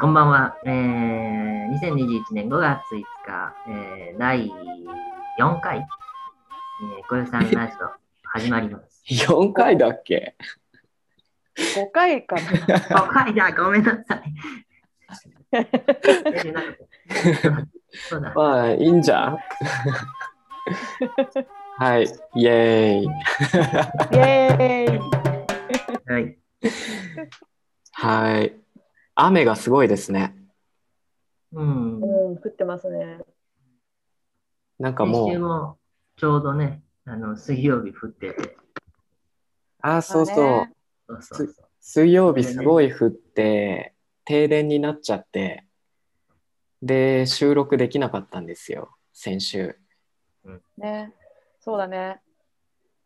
こんばんは。えー、2021年5月5日、えー、第4回、えー、小よさんラジオ 始まります。4回だっけ？5回かな。5回だ、ごめんなさい。そうだ。まあいいんじゃ？んはいイエーイイエーイ。はい。はい雨がすごいですねうん。うん、降ってますね。なんか先もう週もちょうどね、あの水曜日降ってて、あそうそう、ねそうそうそう。水曜日すごい降って停電になっちゃってで収録できなかったんですよ先週ね。そうだね。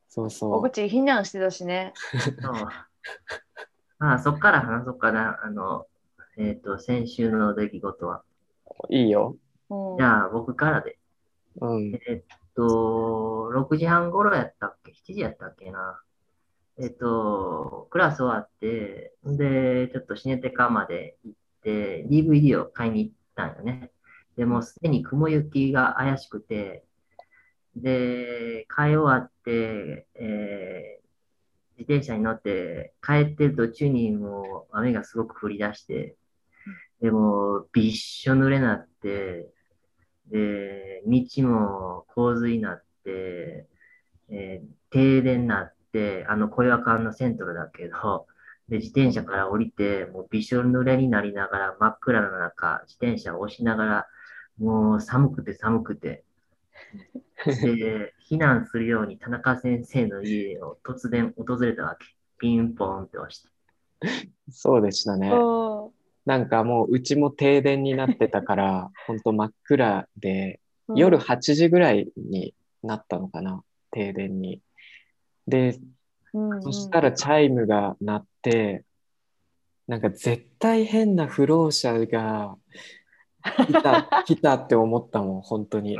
そうそお口避難してたしね。そうまあ、そっから話そうかな。あの、えっ、と、先週の出来事は。ういいようんじ。ゃあ、僕からで。うんえっと、6時半頃やったっけ ?7 時やったっけな？えっと、クラス終わって、で、ちょっとシネテカまで行って、DVD を買いに行ったんよね。でも、すでに雲行きが怪しくて、で、買い終わって、えー自転車に乗って帰ってる途中にもう雨がすごく降り出して、でも、びっしょ濡れなって、で、道も洪水になって、えー停電になって、あの、小岩間のセントルだけど、で、自転車から降りて、もうびしょ濡れになりながら、真っ暗の中、自転車を押しながら、もう寒くて寒くて、で、避難するように田中先生の家を突然訪れたわけ。ピンポーンって押して。そうでしたねうんなんかもううちも停電になってたからほんと真っ暗でうん夜8時ぐらいになったのかな停電にでうんうんそしたらチャイムが鳴って、なんか絶対変な不老者が来た 来たって思ったもん、本当に。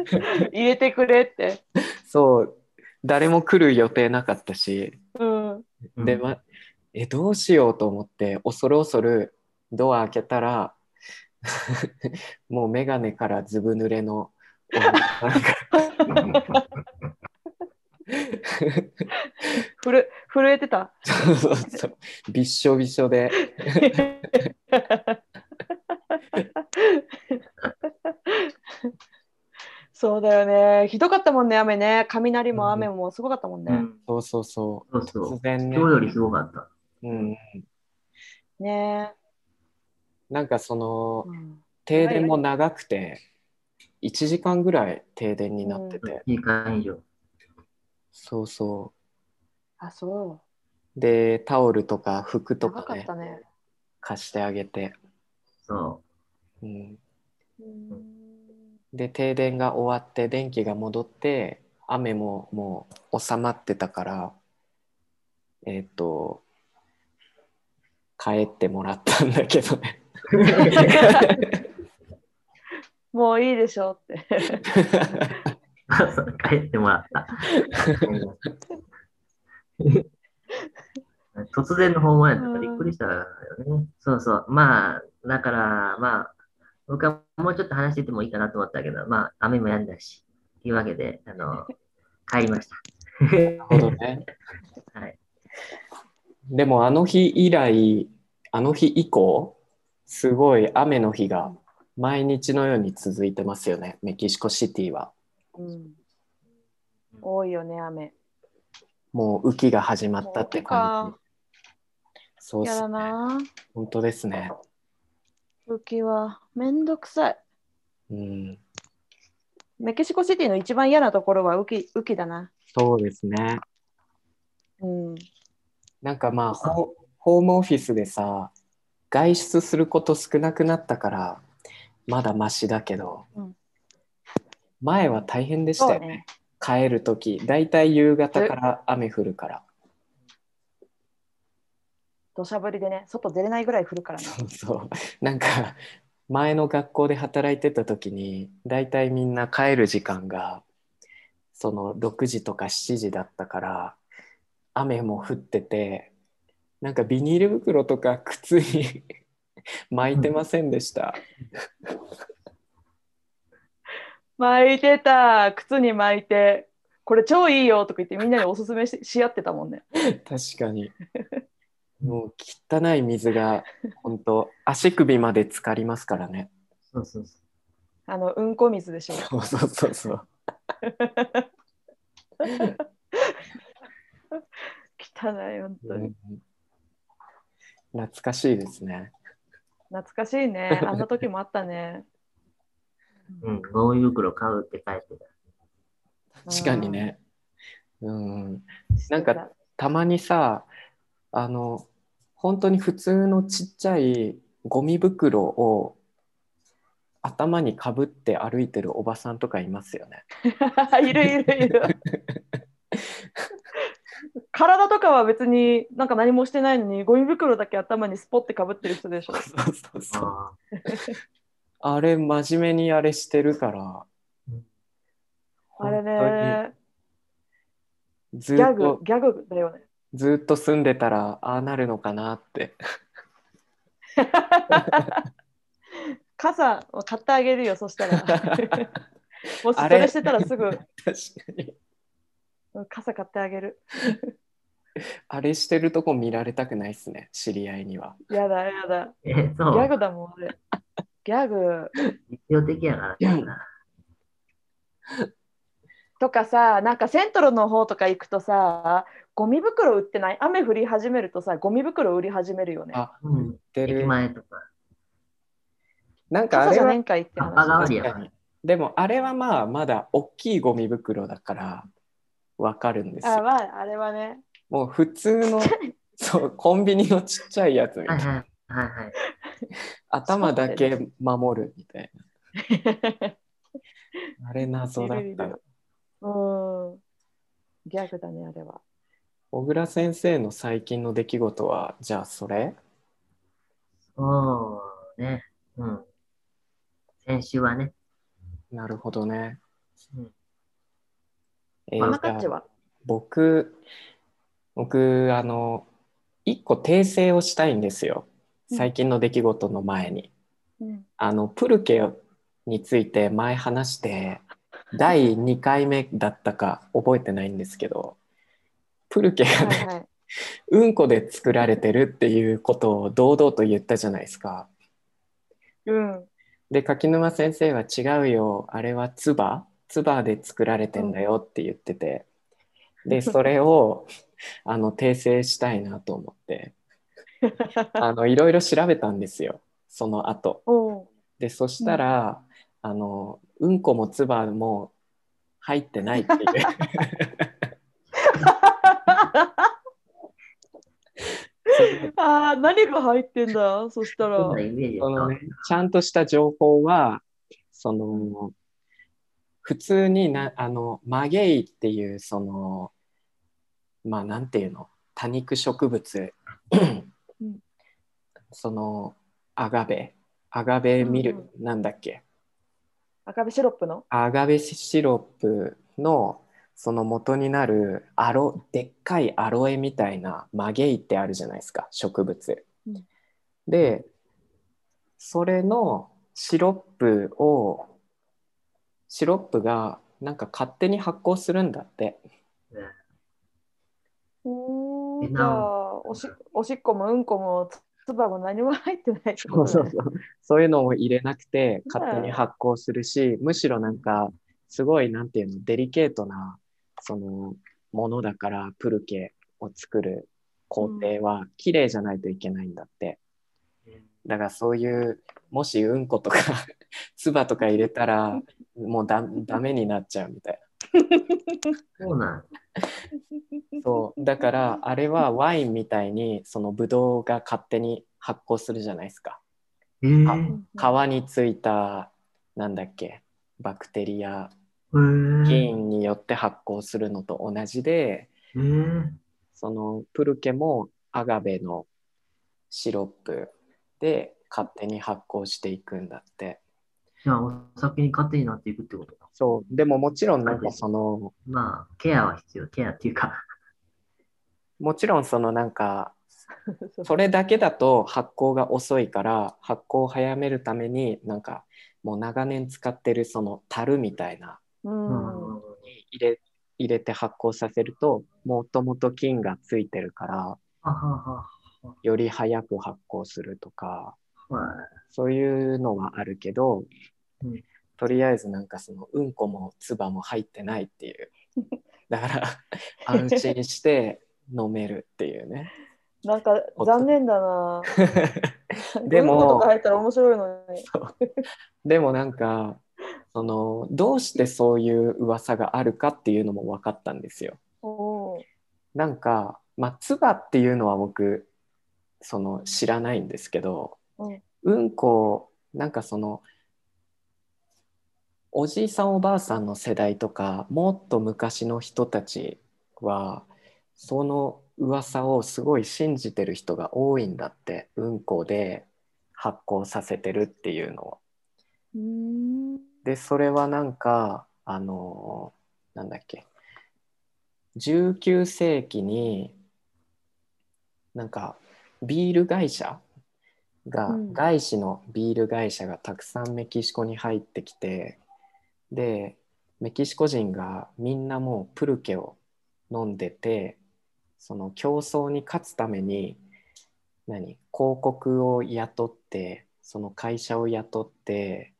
入れてくれって。そう、誰も来る予定なかったし、うん。うんで、ま、え、どうしようと思って、恐る恐るドア開けたら、もう眼鏡からずぶ濡れの、ふる震えてた。そうそうそう、びっしょびしょで、そうだよね。ひどかったもんね、雨ね。雷も雨もすごかったもんね。うん、そうそうそう、そうそう突然ね今日、よりすごかった。うん、ねなんかそのうん。停電も長くて1時間ぐらい停電になってて、1時間以上。そうそあ、そう。でタオルとか服とかねかね。そ貸してあげて、そう。ん、うん。で停電が終わって電気が戻って雨ももう収まってたからえっ、と帰ってもらったんだけどねもういいでしょって。う。そう帰ってもらった。突然の訪問やったからびっくりしたよね。そうそう。まあ、だから、まあ、僕はもうちょっと話しててもいいかなと思ったけど、まあ、雨も止んだし。というわけで、あの、帰りました。なるほどね はい。でもあの日以来あの日以降すごい雨の日が毎日のように続いてますよねメキシコシティはうん多いよね、雨。もう雨季が始まったって感じそうっすやだな。本当ですね雨季はめんどくさい。うんメキシコシティの一番嫌なところは雨季雨季だな。そうですねうん。なんかまあホホームオフィスでさ外出すること少なくなったからまだマシだけど、うん前は大変でしたよねね。帰る時だいたい夕方から雨降るから土砂降りでね、外出れないぐらい降るからね。そうそうなんか前の学校で働いてた時に大体みんな帰る時間がその6時とか7時だったから雨も降っててなんかビニール袋とか靴に巻いてませんでした。巻いてた靴に巻いてこれ超いいよとか言ってみんなにおすすめしし合ってたもんね確かに。もう汚い水が本当足首まで浸かりますからね。そうそうそあのうんこ水でしょそうそうそうそう。汚い本当に、うん懐かしいですね。懐かしいね あんな時もあったねう。うん、ゴミ袋買うって書いてた。確かにね。うん。なんかたまにさ、あの、本当に普通のちっちゃいゴミ袋を頭にかぶって歩いてるおばさんとかいますよね。いるいるいる 体とかは別になんか何もしてないのにゴミ袋だけ頭にスポッてかぶってる人でしょそうそうそう。あ あれ、真面目にあれしてるから。あれねずギャっとグギャグだよねずっと住んでたらああなるのかなって。傘を買ってあげるよそしたら もしそあれれしてたらすぐ確かに。うん傘買ってあげる あれしてるとこ見られたくないっすね、知り合いには。やだやだーえ、そう。ギャグだもんあれギャグ実用的やからな。とかさなんかセントロの方とか行くとさゴミ袋売ってない？雨降り始めるとさゴミ袋売り始めるよねあ、うん。駅出る。前とか。なんかあれはね。でもあれはまあまだ大きいゴミ袋だからわかるんですよ。あまああれはねもう普通のそうコンビニのちっちゃいやつみたいいはいはいはい。頭だけ守るみたいな。あれ謎だった。うんギャグだねあれは小倉先生の最近の出来事はじゃあそれ？そうね。うん。先週はね。なるほどね。うんえーママは？僕、僕、あの、一個訂正をしたいんですよ。うん。最近の出来事の前に。うん。あの、プルケについて前話して、第2回目だったか覚えてないんですけど、プルケがね、はいはい。うんこで作られてるっていうことを堂々と言ったじゃないですか。うん。で柿沼先生は違うよ。あれは唾？唾で作られてんだよって言ってて、で それをあの訂正したいなと思って。あのいろいろ調べたんですよ。その後。でそしたら、あのうんこも唾も入ってないっていう。あー何が入ってんだ？そしたら。そのね、ちゃんとした情報はその普通になあのマゲイっていうそのまあなんていうの？多肉植物、うん。そのアガベ。アガベミル、うんなんだっけ？赤べシロップの？アガベシロップのその元になるアロでっかいアロエみたいなマゲイってあるじゃないですか植物。うん。でそれのシロップをシロップがなんか勝手に発酵するんだって。じゃあおしおしっこもうんこもつばも何も入ってないってことね。そういうのを入れなくて勝手に発酵するし、むしろなんかすごいなんていうのデリケートなそのものだからプルケを作る工程は綺麗じゃないといけないんだって。だからそういうもしうんことか 唾とか入れたらもうだダメになっちゃうみたい そうなんな。そうだからあれはワインみたいにそのブドウが勝手に発酵するじゃないですか。えー、皮についたなんだっけバクテリアえー、菌によって発酵するのと同じで、えー、そのプルケもアガベのシロップで勝手に発酵していくんだって。じゃあ、お酒に勝手になっていくってこと？か。そう。でももちろんなんかそのまあ、ケアは必要。ケアっていうか、もちろんそのなんかそれだけだと発酵が遅いから発酵を早めるためになんかもう長年使ってるその樽みたいなうん。うん入れ入れて発酵させるともともと菌がついてるからより早く発酵するとかはそういうのはあるけど、うんとりあえずなんかそのうんこも唾も入ってないっていうだから安心して飲めるっていうねなんか残念だな。でもうんことか入ったら面白いのに。でもなんかそのどうしてそういう噂があるかっていうのも分かったんですよ。なんかまあ唾っていうのは僕その知らないんですけど、うんうんこなんかそのおじいさんおばあさんの世代とかもっと昔の人たちはその噂をすごい信じてる人が多いんだってうんこで発酵させてるっていうのを。でそれはなんかあのなんだっけ19世紀になんかビール会社が、うん外資のビール会社がたくさんメキシコに入ってきてでメキシコ人がみんなもうプルケを飲んでてその競争に勝つために何広告を雇ってその会社を雇って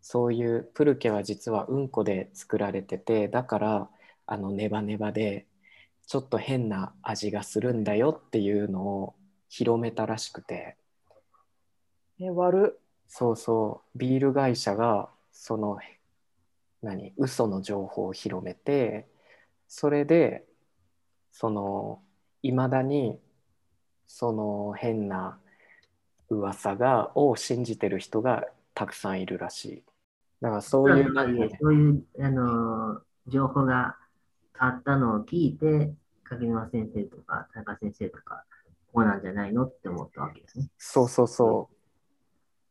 そういうプルケは実はうんこで作られててだからあのネバネバでちょっと変な味がするんだよっていうのを広めたらしくてえ、悪っ。そうそうビール会社がその何？嘘の情報を広めてそれでそのいまだにその変な噂がを信じてる人がたくさんいるらしい。だからそういうそういう、あのー情報があったのを聞いて、柿沼先生とか田中先生とか、こうなんじゃないのって思ったわけですね。そうそうそ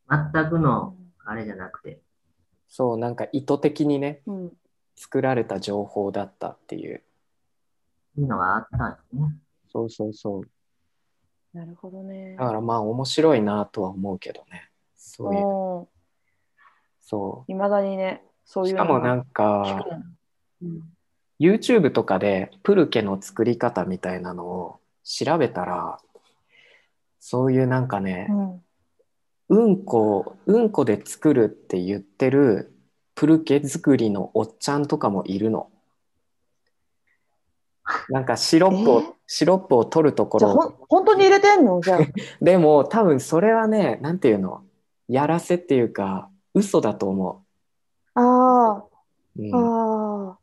う全くのあれじゃなくて。そうなんか意図的にねうん。作られた情報だったっていういうのがあったんですね。そうそうそうなるほどね。だからまあ面白いなとは思うけどねそういううん。そいまだにね、そうういうしかもなんかうん。YouTube とかでプルケの作り方みたいなのを調べたらそういうなんかね、うん。うんこうんこで作るって言ってるプルケ作りのおっちゃんとかもいるの。なんかシロップを、えシロップを取るところ。本当に入れてんの？じゃあ。でも多分それはねなんていうの？やらせっていうか嘘だと思あう、うん。あ、あ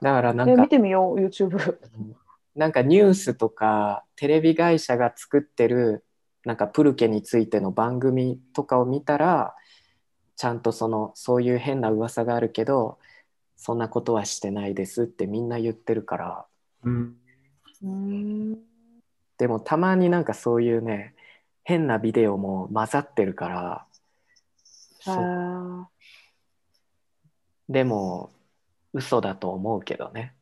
だからなんか見てみよう、YouTube。なんかニュースとかテレビ会社が作ってるなんかプルケについての番組とかを見たらちゃんとそのそういう変な噂があるけどそんなことはしてないですってみんな言ってるからうん。うん。でもたまになんかそういうね変なビデオも混ざってるからでも嘘だと思うけどね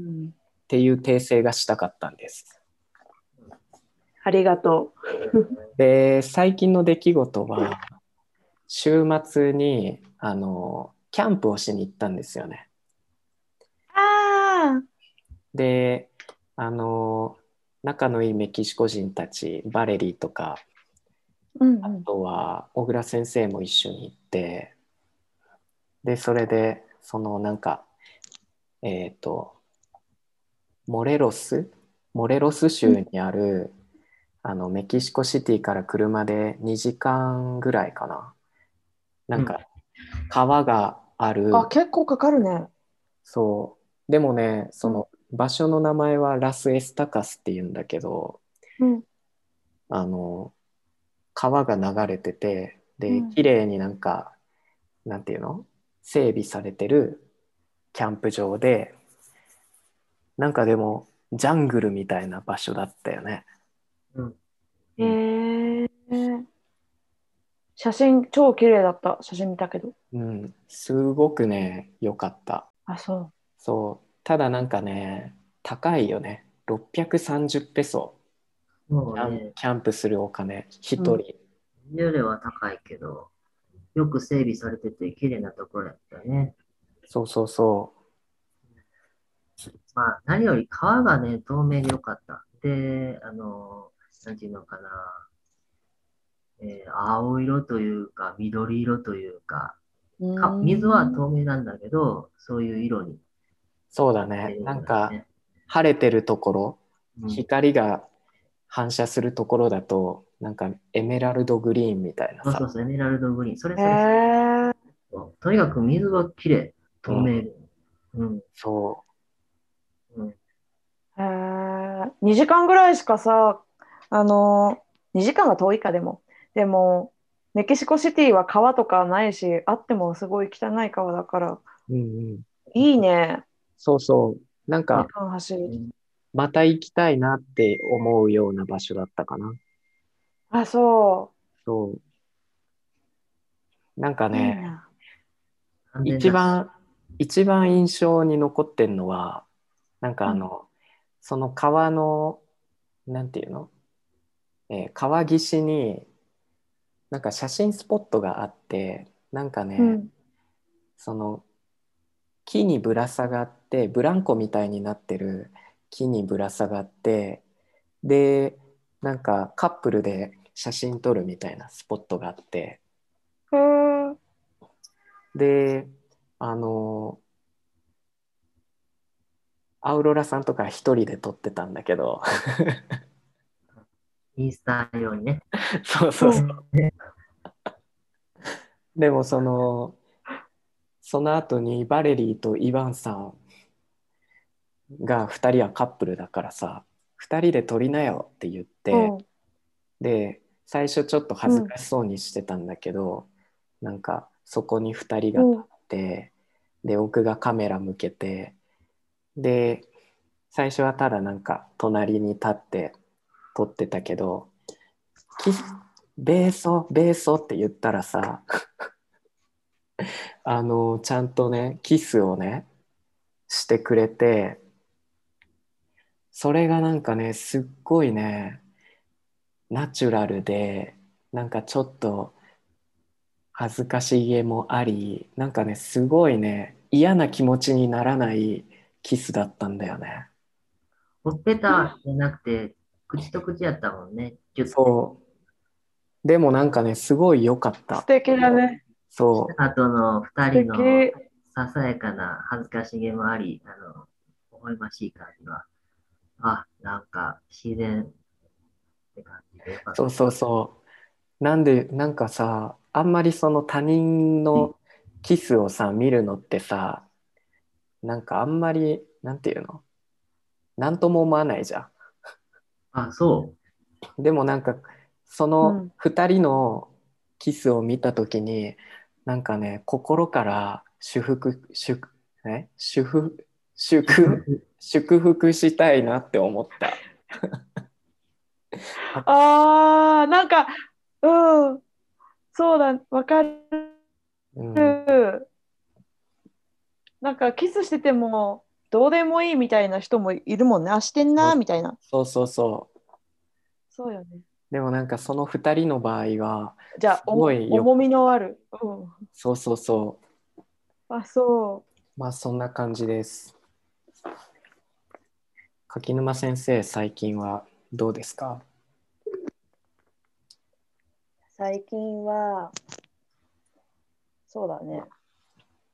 ーうん。っていう訂正がしたかったんです。ありがと で最近の出来事は週末にあのキャンプをしに行ったんですよね。う。ああ。であの仲のいいメキシコ人たちバレリーとかあうんうん。とは小倉先生も一緒に行ってでそれでそのなんかえっ、とモレロス？モレロス州にある、あのメキシコシティから車で2時間ぐらいかな。なんか川がある、あ、結構かかるね。そう。でもねその場所の名前はラス・エスタカスっていうんだけどうん。あの川が流れててでうん。綺麗になんか、なんていうの？整備されてるキャンプ場でなんかでもジャングルみたいな場所だったよね。うん。へえ。写真超綺麗だった。写真見たけど。うん、すごくね良かった。あ、そそうただなんかね高いよね630ペソキャンもうね、キャンプするお金、一人。家よりは高いけど、よく整備されてて綺麗なところやったね。そうそうそまあ、何より川がね、透明でよかった。で、あの、なんていうのかな、えー青色というか、緑色というか、か水は透明なんだけど、そういう色にう。そうだね。なんか、ね晴れてるところ、うん光が反射するところだと、なんかエメラルドグリーンみたいなさ。そうそうそう、エメラルドグリーン。それそへれーそうとにかく水が綺麗、透明で。うん。そうん。へー2時間ぐらいしかさ、あの2時間は遠いかでも。でも、メキシコシティは川とかないし、あってもすごい汚い川だから、う。うんうん。いいね。そうそう。なん2か。また行きたいなって思うような場所だったかな。あ、そそう。なんかね、一番、一番印象に残ってんのは、なんかあの、その川の、なんていうの、えー川岸に、なんか写真スポットがあって、なんかね、うん。その木にぶら下がってブランコみたいになってる木にぶら下がってでなんかカップルで写真撮るみたいなスポットがあって。であのアウロラさんとか一人で撮ってたんだけどインスタ用にね。そうそうそう。でもそのその後にバレリーとイヴァンさんが2人はカップルだからさ2人で撮りなよって言って、うん。で最初ちょっと恥ずかしそうにしてたんだけど、なんかそこに2人が立って、で僕がカメラ向けてで最初はただなんか隣に立って撮ってたけど「ベーソベーソ」って言ったらさ あのちゃんとねキスをねしてくれてそれがなんかねすっごいねナチュラルでなんかちょっと恥ずかしげもありなんかねすごいね嫌な気持ちにならないキスだったんだよね。ほっぺたじゃなくて、口と口やったもんね。そうでもなんかねすごい良かった素。敵だね。そうあとの二素人の敵。ささやかな恥ずかしげもあり、あの、微笑ましい感じは、あ、なんか自然って感じでよかった。そうそうそう。なんで、なんかさ、あんまりその他人のキスをさ、見るのってさ、なんかあんまり、なんていうの？なんとも思わないじゃあ、そう。ん。でもなんか、そうのん二人のキスを見たときに、なんかね、心から祝福、祝、え？祝福、祝、祝福したいなって思った。ああ、なんか、うん。そうだ、わかる。うん、なんかキスしててもどうでもいいみたいな人もいるもんね。あ、してんな、みたいな。そうそうそう。そうよね。でもなんかその二人の場合は、じゃあ、すごいよお重みのある。うん。そうそうそう。あ、そまあそんな感じです。柿沼先生、最近はどうですか？う。最近は、そうだね。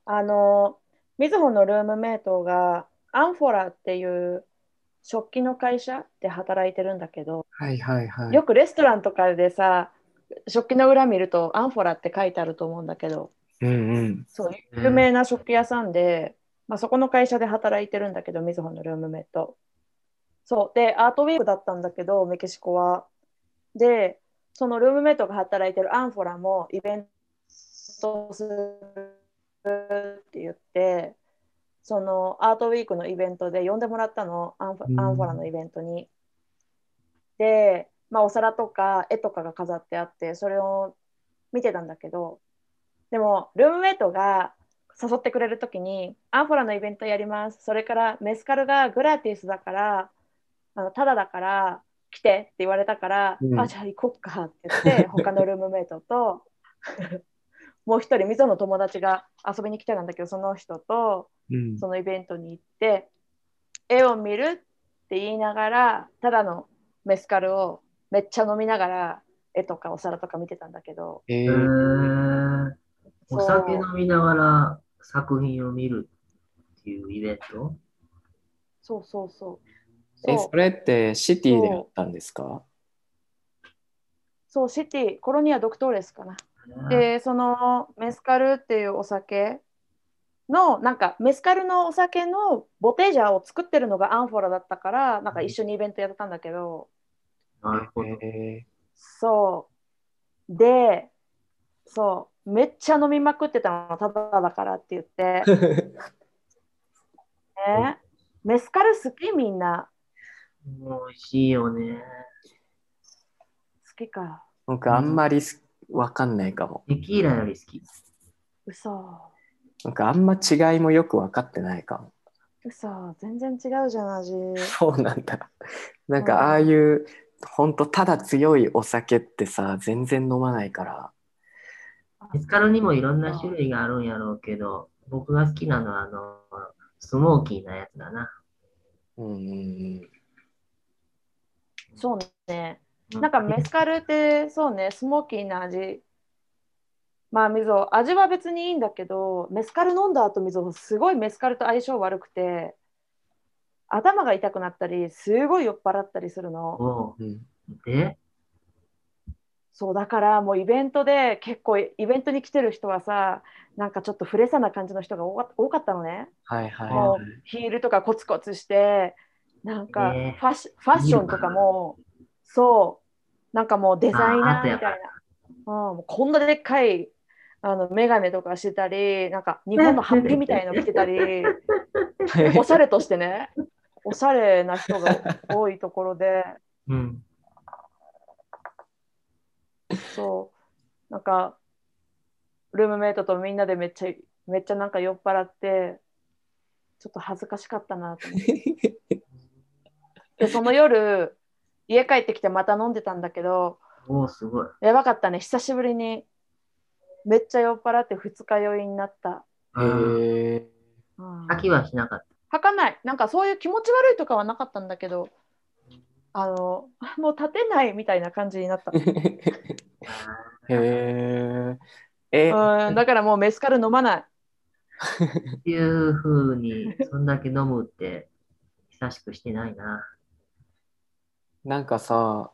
あの、みずほのルームメイトがアンフォラっていう食器の会社で働いてるんだけど、はいはいはい。よくレストランとかでさ、食器の裏見るとアンフォラって書いてあると思うんだけど、うんうん。そう、有名な食器屋さんで、まあ、そこの会社で働いてるんだけど、みずほのルームメイト。そう、で、アートウィークだったんだけど、メキシコは。で、そのルームメイトが働いてるアンフォラもイベントするって言って、そのアートウィークのイベントで呼んでもらったの、アンフうんアンフォラのイベントに。で、まあ、お皿とか絵とかが飾ってあって、それを見てたんだけど、でも、ルームメイトが誘ってくれるときに、アンフォラのイベントやります。それからメスカルがグラティスだから、あのただだから来てって言われたから、うんあ、じゃあ行こっかって言って、他のルームメイトと、もう一人、みぞの友達が遊びに来てたんだけど、その人と、うん。そのイベントに行って、絵を見るって言いながら、ただのメスカルをめっちゃ飲みながら、絵とかお皿とか見てたんだけど、ええーー、そう。お酒飲みながら作品を見るっていうイベント？そうそうそう。え、そそうれってシティであったんですか？そう、シティ、コロニア・ドクトーレスかな。で、そのメスカルっていうお酒の、なんかメスカルのお酒のボテージャーを作ってるのがアンフォラだったから、なんか一緒にイベントやったんだけど、なるほど。えそう。で、そう、めっちゃ飲みまくってたの、ただだからって言って、ー ね、メスカル好きみんな。もう美味しいよね。好きか。僕あんまりすわかんないかも。テキーラより好き。嘘。なんかあんま違いもよく分かってないかも。嘘。全然違うじゃん、味。そうなんだ。なんかああいう、ほんとただ強いお酒ってさ、全然飲まないから。エスカルにもいろんな種類があるんやろうけど、僕が好きなのはあの、スモーキーなやつだな。うんうんうん。そうね。うなんかメスカルってそうね、スモーキーな味。まあ、みぞ、味は別にいいんだけど、メスカル飲んだ後、みぞ、すごいメスカルと相性悪くて、頭が痛くなったり、すごい酔っ払ったりするの。おううん、で、そう、だからもうイベントで結構イベントに来てる人はさ、なんかちょっとフレサな感じの人が多かったのね。はいはいはい。ヒールとかコツコツして、なんかフねァッシ,、ファッションとかも、そう、なんかもうデザイナーみたいな。うん、こんなでっかいあのメガネとかしてたり、なんか日本のハッピーみたいの着てたり、おしゃれとしてね、おしゃれな人が多いところで、うん。そう、なんか、ルームメイトとみんなでめっちゃ、めっちゃなんか酔っ払って、ちょっと恥ずかしかったなと思って。で、その夜、家帰ってきてまた飲んでたんだけど、おお、すごい。やばかったね、久しぶりに。めっちゃ酔っ払って二日酔いになった。へえうん、飽きはしなかっ吐かない。なんかそういう気持ち悪いとかはなかったんだけど、あの、もう立てないみたいな感じになった。た。へえ。え、うん、だからもうメスカル飲まない。っていうふうに、そんだけ飲むって、久しくしてないな。なんかさ、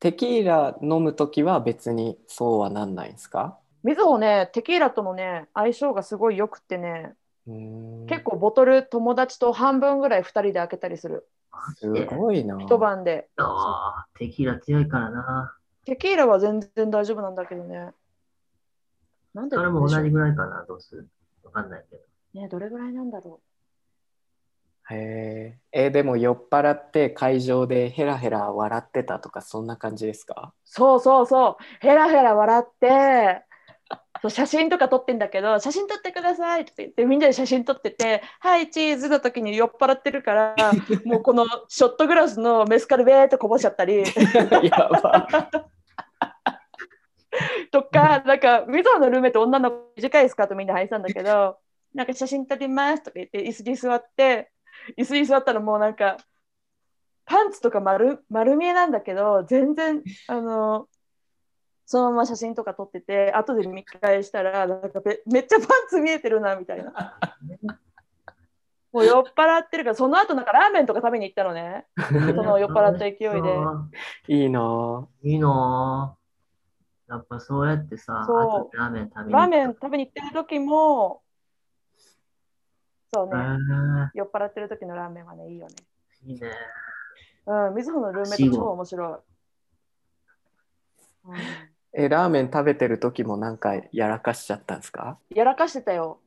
テキーラ飲むときは別にそうはなんないんですか？みずほね、テキーラとのね、相性がすごい良くってね、結構ボトル友達と半分ぐらい2人で開けたりする。すごいな。一晩で。あーテキーラ強いからな。テキーラは全然大丈夫なんだけどね。なんでそれも同じぐらいかな、どうする？わかんないけど。ね、どれぐらいなんだろへえ。え、でも酔っ払って会場でヘラヘラ笑ってたとかそんな感じですか？う。そうそうそう。ヘラヘラ笑って、そう写真とか撮ってんだけど、写真撮ってくださいって言って、みんなで写真撮ってて、はい、チーズの時に酔っ払ってるから、もうこのショットグラスのメスカルベーってこぼしちゃったり。やば。とか、なんか、みぞのルーメイト女の子短いスカートみんな履いてたんだけど、なんか写真撮りますとか言って、椅子に座って、椅子に座ったらもうなんか、パンツとか丸丸見えなんだけど、全然、あの、そのまま写真とか撮ってて、後で見返したら、なんかめめっちゃパンツ見えてるな、みたいな。もう酔っ払ってるから、その後なんかラーメンとか食べに行ったのね。その酔っ払った勢いでいいな。いいなぁ。やっぱそうやってさ、ラーメン食べにラーメン行っ食べに行ってる時も、そうね。た酔っ払ってる時のラーメンはね、いいよね。えーいいね。うん、みずほのルーメイト超面白い。うんえ、ラーメン食べてる時もなんかやらかしちゃったんですか？やらかしてたよ。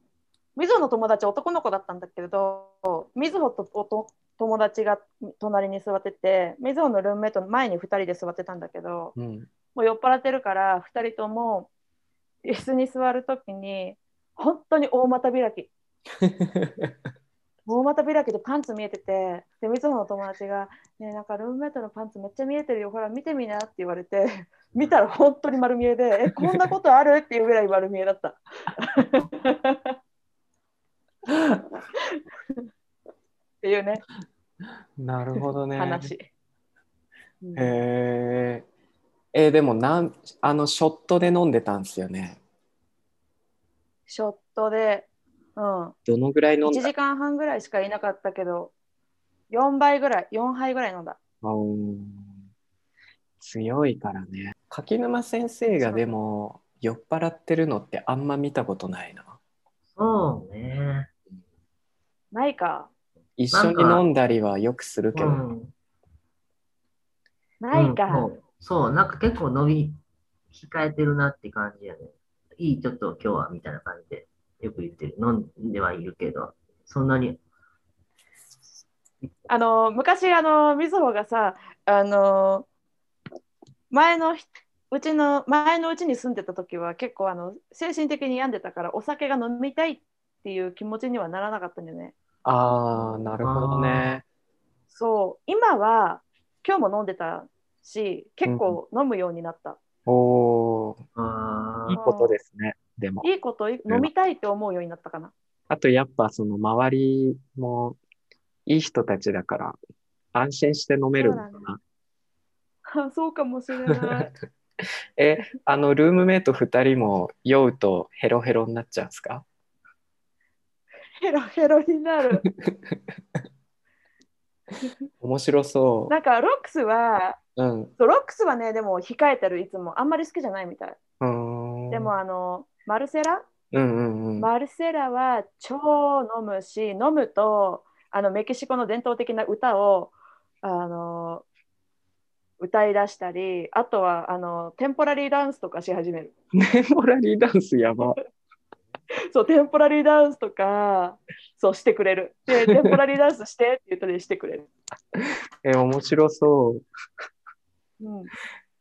みずほの友達男の子だったんだけど、みずほとおと友達が隣に座ってて、みずほのルームメイトの前に2人で座ってたんだけど、うん。もう酔っ払ってるから2人とも椅子に座るときに、本当に大股開き。大股開きでパンツ見えてて、で、みずほの友達が、ねえなんかルームメイトのパンツめっちゃ見えてるよ、ほら見てみなって言われて、見たら本当に丸見えで、え、こんなことある？っていうぐらい丸見えだった。っていうね、なるほどね。話。うんへえ。えーでもなんあのショットで飲んでたんですよね。ショットで、うん、どのぐらい飲ん1だ時間半ぐらいしかいなかったけど、4倍ぐらい、4杯ぐらい飲んだ。あー強いからね。柿沼先生がでも酔っ払ってるのってあんま見たことないな。そうね。ないか。一緒に飲んだりはよくするけど。うん。ないか。うんそうそう、なんか結構伸び控えてるなって感じやね。いい、ちょっと今日はみたいな感じでよく言ってる。飲んではいるけど、そんなに。あの昔あのみずほがさあの前のひうちの前のうちに住んでた時は結構あの精神的に病んでたからお酒が飲みたいっていう気持ちにはならなかったんだよね。ああ、なるほどね。そう今は今日も飲んでたし結構飲むようになった。おお、あーいいことですね。でも。いいことい飲みたいって思うようになったかな。あとやっぱその周りもいい人たちだから安心して飲めるのかそうな。あそうかもしれない。え、あのルームメイト2人も酔うとヘロヘロになっちゃうんですか？ヘロ ヘロになる。面白そなんかロックスはう。うん。そうロックスはねでも控えてるいつもあんまり好きじゃないみたい。でもあのマルセラ？うんうんうん。マルセラは超飲むし飲むとあのメキシコの伝統的な歌をあの歌い出したりあとはあのテンポラリーダンスとかし始めるメモラリーダンスやば。そうテンポラリーダンスとかそうしてくれるで テンポラリーダンスしてって言ったりしてくれる、え、面白そう。うん、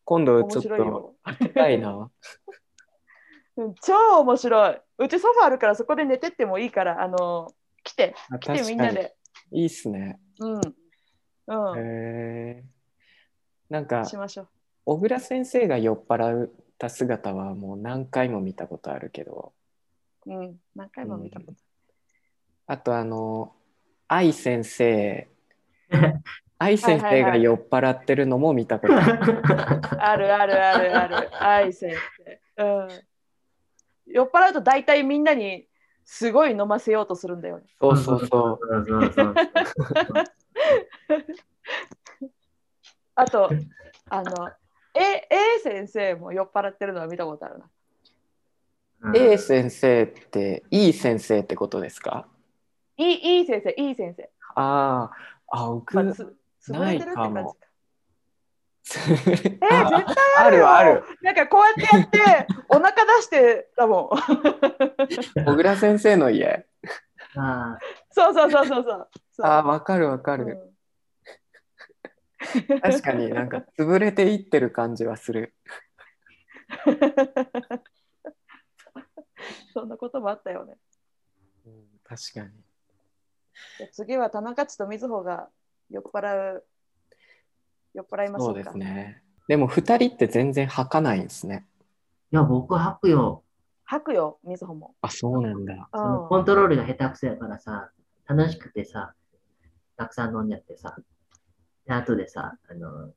今度面ちょっと白いよ。行きたいな。うん超面白い。うちソファーあるからそこで寝てってもいいからあの来て。あ来てみんな。で。いいっすね。うん。うん、へえ。なんか、しましょう。小倉先生が酔っ払った姿はもう何回も見たことあるけど、うん。何回も見たことあとあの愛先生 愛先生が酔っ払ってるのも見たことある、あるあるあるある。愛先生。うん。酔っ払うと大体みんなにすごい飲ませようとするんだよね。そうそうそう。あと、あの、A, A 先生も酔っ払ってるのは見たことあるな。うん A 先生っていい先生ってことですか？いいいい先生、いい先生。あああ潰れてるって感じか。ないかもえー、絶対あるある。なんかこうやってやって、お腹出してだもん。小倉先生の家。あそうそうそうそうそう。そう。ああわかるわかる、うん。確かになんか潰れていってる感じはする。そんなこともあったよね。うん確かに。次は田中地と瑞穂が酔っ払う。酔っ払いましょか。そううですねでも2人って全然吐かないんですねいや、僕吐くよ。吐くよ、瑞穂も。あそうなんだうんそのコントロールが下手くそやからさ、楽しくてさ、たくさん飲んじゃってさ、で後でさ、あの、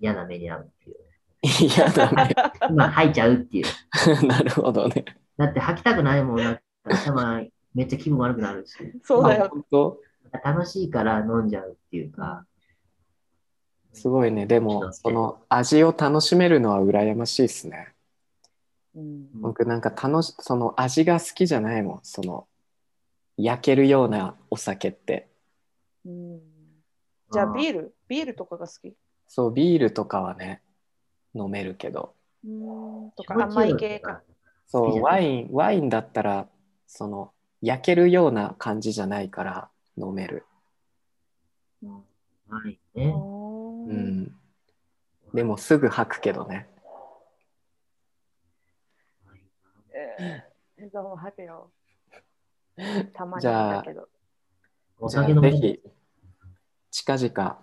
嫌な目に遭うっていう。嫌だねまあ、吐いちゃうっていう。なるほどねだって吐きたくないもんな頭めっちゃ気分悪くなるし、あ そうだよ。楽しいから飲んじゃうっていうか、すごいね。でもその味を楽しめるのは羨ましいですね。うん。僕なんか楽しその味が好きじゃないもん。その焼けるようなお酒って。うん。じゃあビール？ビールとかが好き？そうビールとかはね飲めるけど。うん。とか甘いよ系か。そうワインワインだったらその焼けるような感じじゃないから飲めるいね。うんんでもすぐ吐くけどねえー、も吐くよ。たまにじゃあだけど。ぜひ近々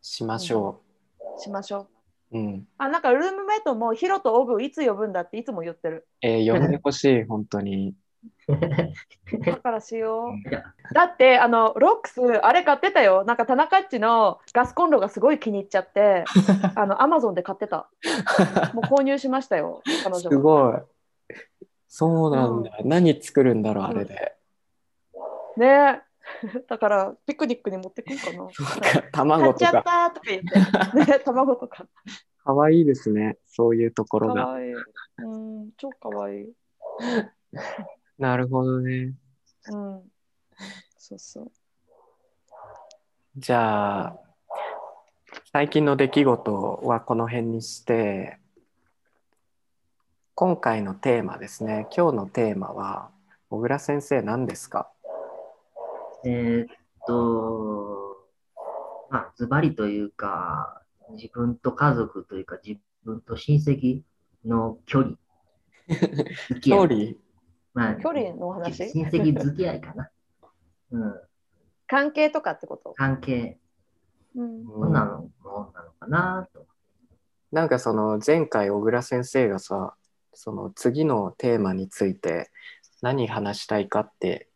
しましょしましょう。う。うん。あ、なんかルームメイトもヒロとオグいつ呼ぶんだっていつも言ってる。えー、呼んでほしい、本当に。だからしよう。だってあのロックスあれ買ってたよ。なんか田中っちのガスコンロがすごい気に入っちゃって、あのアマゾンで買ってた。もう購入しましたよ。彼す女が。ごい。そうなんだ。何作るんだろう、あれで。ねえ。だからピクニックに持ってくんかな。なんか買卵とっちゃったか。とか言って。ね、卵とか。かわいいですね。そういうとこかろが。わいい。うん、超かわいい。なるほどね。うん。そうそう。じゃあ、最近の出来事はこの辺にして、今回のテーマですね。今日のテーマは、小倉先生何ですか？えーっと、まあ、ズバリというか、自分と家族というか、自分と親戚の距離。距離まあ、距離の話？親戚付き合いかな。うん、関係とかってこと？関係、うん。どんなのもんなのかなと。なんかその前回小倉先生がさその次のテーマについて何話したいかって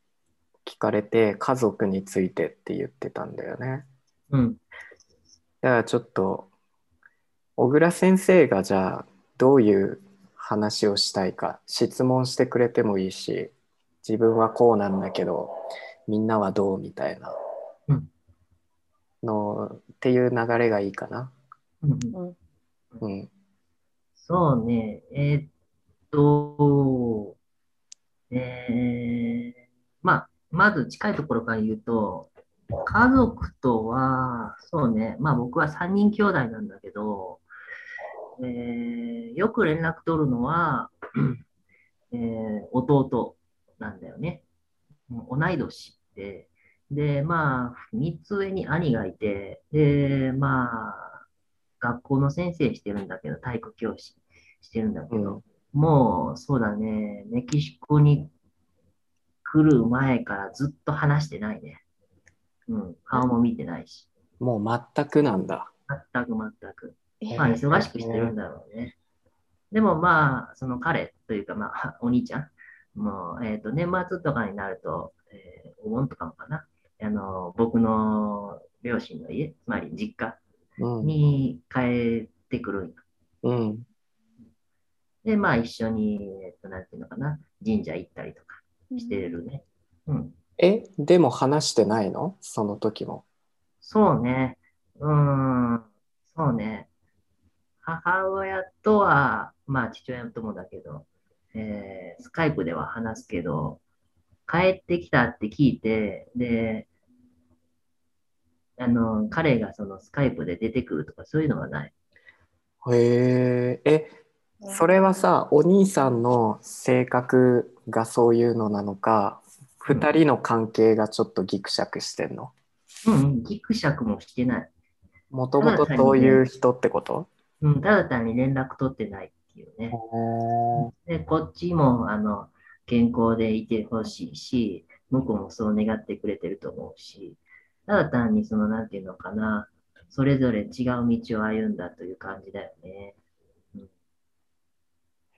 聞かれて家族についてって言ってたんだよね。うん。だからちょっと小倉先生がじゃあどういう話をしたいか質問してくれてもいいし自分はこうなんだけどみんなはどうみたいなうんのっていう流れがいいかな。うんうんうん。うん。そうね、えーっと、えー、まあ、まず近いところから言うと、家族とは、そうね、まあ僕は3人兄弟なんだけど、えーよく連絡取るのは、えー弟なんだよね。うん同い年で、で、まあ、3つ上に兄がいて、で、まあ、学校の先生してるんだけど、体育教師してるんだけど、もう、そうだね、メキシコに来る前からずっと話してないね。うん、顔も見てないし。もう全くなんだ。全く全く。えまあ、忙しくしてるんだろうね。でもまあ、その彼というか、まあ、お兄ちゃん、もう、えっ、と、年末とかになると、えーお盆とかもかな。あの、僕の両親の家、つまり実家うん。に帰ってくるんようん。で、まあ一緒に、えっと、なんていうのかな、神社行ったりとかしてるね。うん。え、でも話してないの？その時も。そうね。うーん。そうね。母親とは、まあ父親ともだけど、えースカイプでは話すけど、帰ってきたって聞いて、で、あの、彼がそのスカイプで出てくるとかそういうのはない。へえ、え、それはさ、お兄さんの性格がそういうのなのか、二人の関係がちょっとギクシャクしてんの？うんうん、ギクシャクもしてない。もともとそういう人ってこと？うん、ただ単に連絡取ってないっていうね。で、こっちも、あの、健康でいてほしいし、向こうもそう願ってくれてると思うし、ただ単にその、なんていうのかな、それぞれ違う道を歩んだという感じだよね。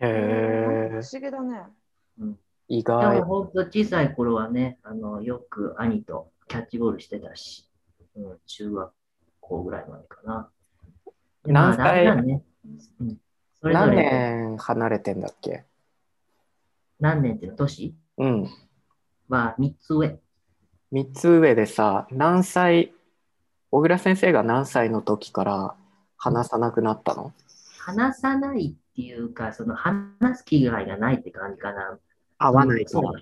へえ不、思議だね。意でも外。本当小さい頃はね、あの、よく兄とキャッチボールしてたし、うん、中学校ぐらいまでかな。何歳だんだんね、うん、それぞ何れ年離れてんだっけ？何年っていうの、年？うん。は3つ上。3つ上でさ、何歳、小倉先生が何歳の時から話さなくなったの？話さないっていうか、その話す機会がないって感じかな。合わないから。そう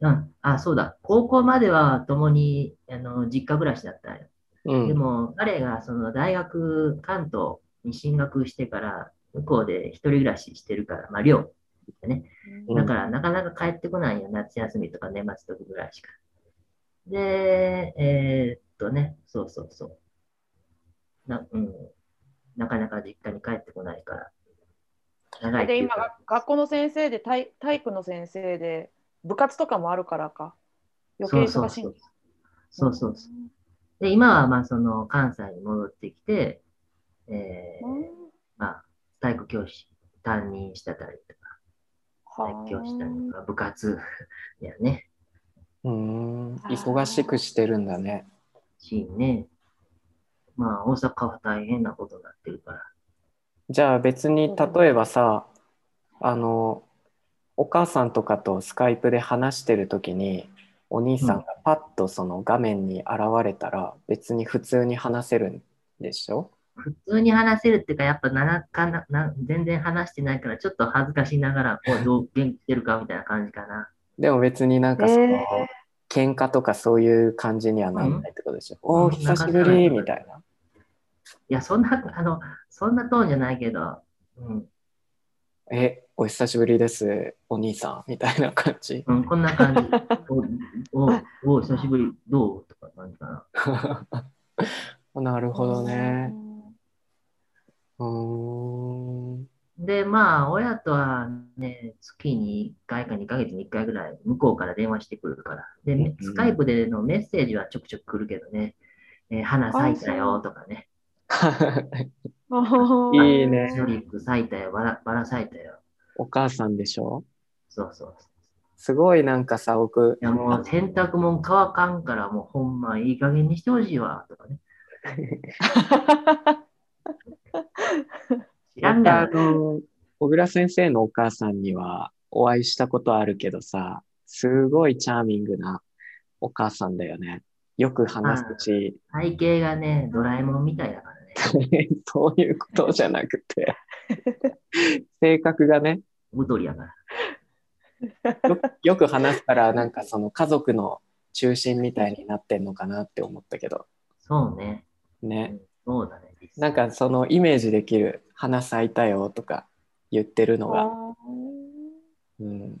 だうん。あ、そうだ。高校までは共にあの実家暮らしだったよ。うん。でも、彼がその大学、関東に進学してから、向こうで一人暮らししてるから、まあ、寮でね。うんだから、なかなか帰ってこないよ。夏休みとか年末時ぐらいしか。で、えーっとね、そうそうそう。な,、うん、なかなか実家に帰ってこないから。長いってで、今学校の先生で体、体育の先生で、部活とかもあるからか。余計忙しい。そうそうそう。で、今はまあその関西に戻ってきて、えー、まあ、体育教師担任してたりとか、体育教師したりとか、部活やね。うーん忙しくしてるんだね。しね。まあ、大阪は大変なことになってるから。じゃあ別に例えばさあのお母さんとかとスカイプで話してる時にお兄さんがパッとその画面に現れたら別に普通に話せるんでしょ？普通に話せるっていうか、やっぱななかなな全然話してないから、ちょっと恥ずかしながら、こう、どう元気してるかみたいな感じかな。でも別になんかその、え喧嘩とかそういう感じにはならないってことでしょ、おおうん久しぶりみたいな。いや、そんな、あの、そんなトーンじゃないけど、うん、えお久しぶりですお兄さんみたいな感じ。うん、こんな感じ。お、お、お、久しぶり、どう？とか感じかな。なるほどね。うーん。で、まあ、親とはね、月に1回か2ヶ月に1回ぐらい、向こうから電話してくるから。で、うんスカイプでのメッセージはちょくちょく来るけどね、えー花咲いたよとかね、いいねチューリップ咲いたよ、バラバラ咲いたよ。お母さんでしょ？そうそう。すごいなんかさ僕いや、もう洗濯物乾かんから、もうほんまいい加減にしてほしいわ、とかね。知らんまたあ。の小倉先生のお母さんにはお会いしたことあるけどさすごいチャーミングなお母さんだよねよく話すし体型がね、ドラえもんみたいだからね。そういうことじゃなくて性格がね太りやから。よよく話すからなんかその家族の中心みたいになってんのかなって思ったけどそうね。ねそうだね。なんかそのイメージできる花咲いたよとか言ってるのが、うん、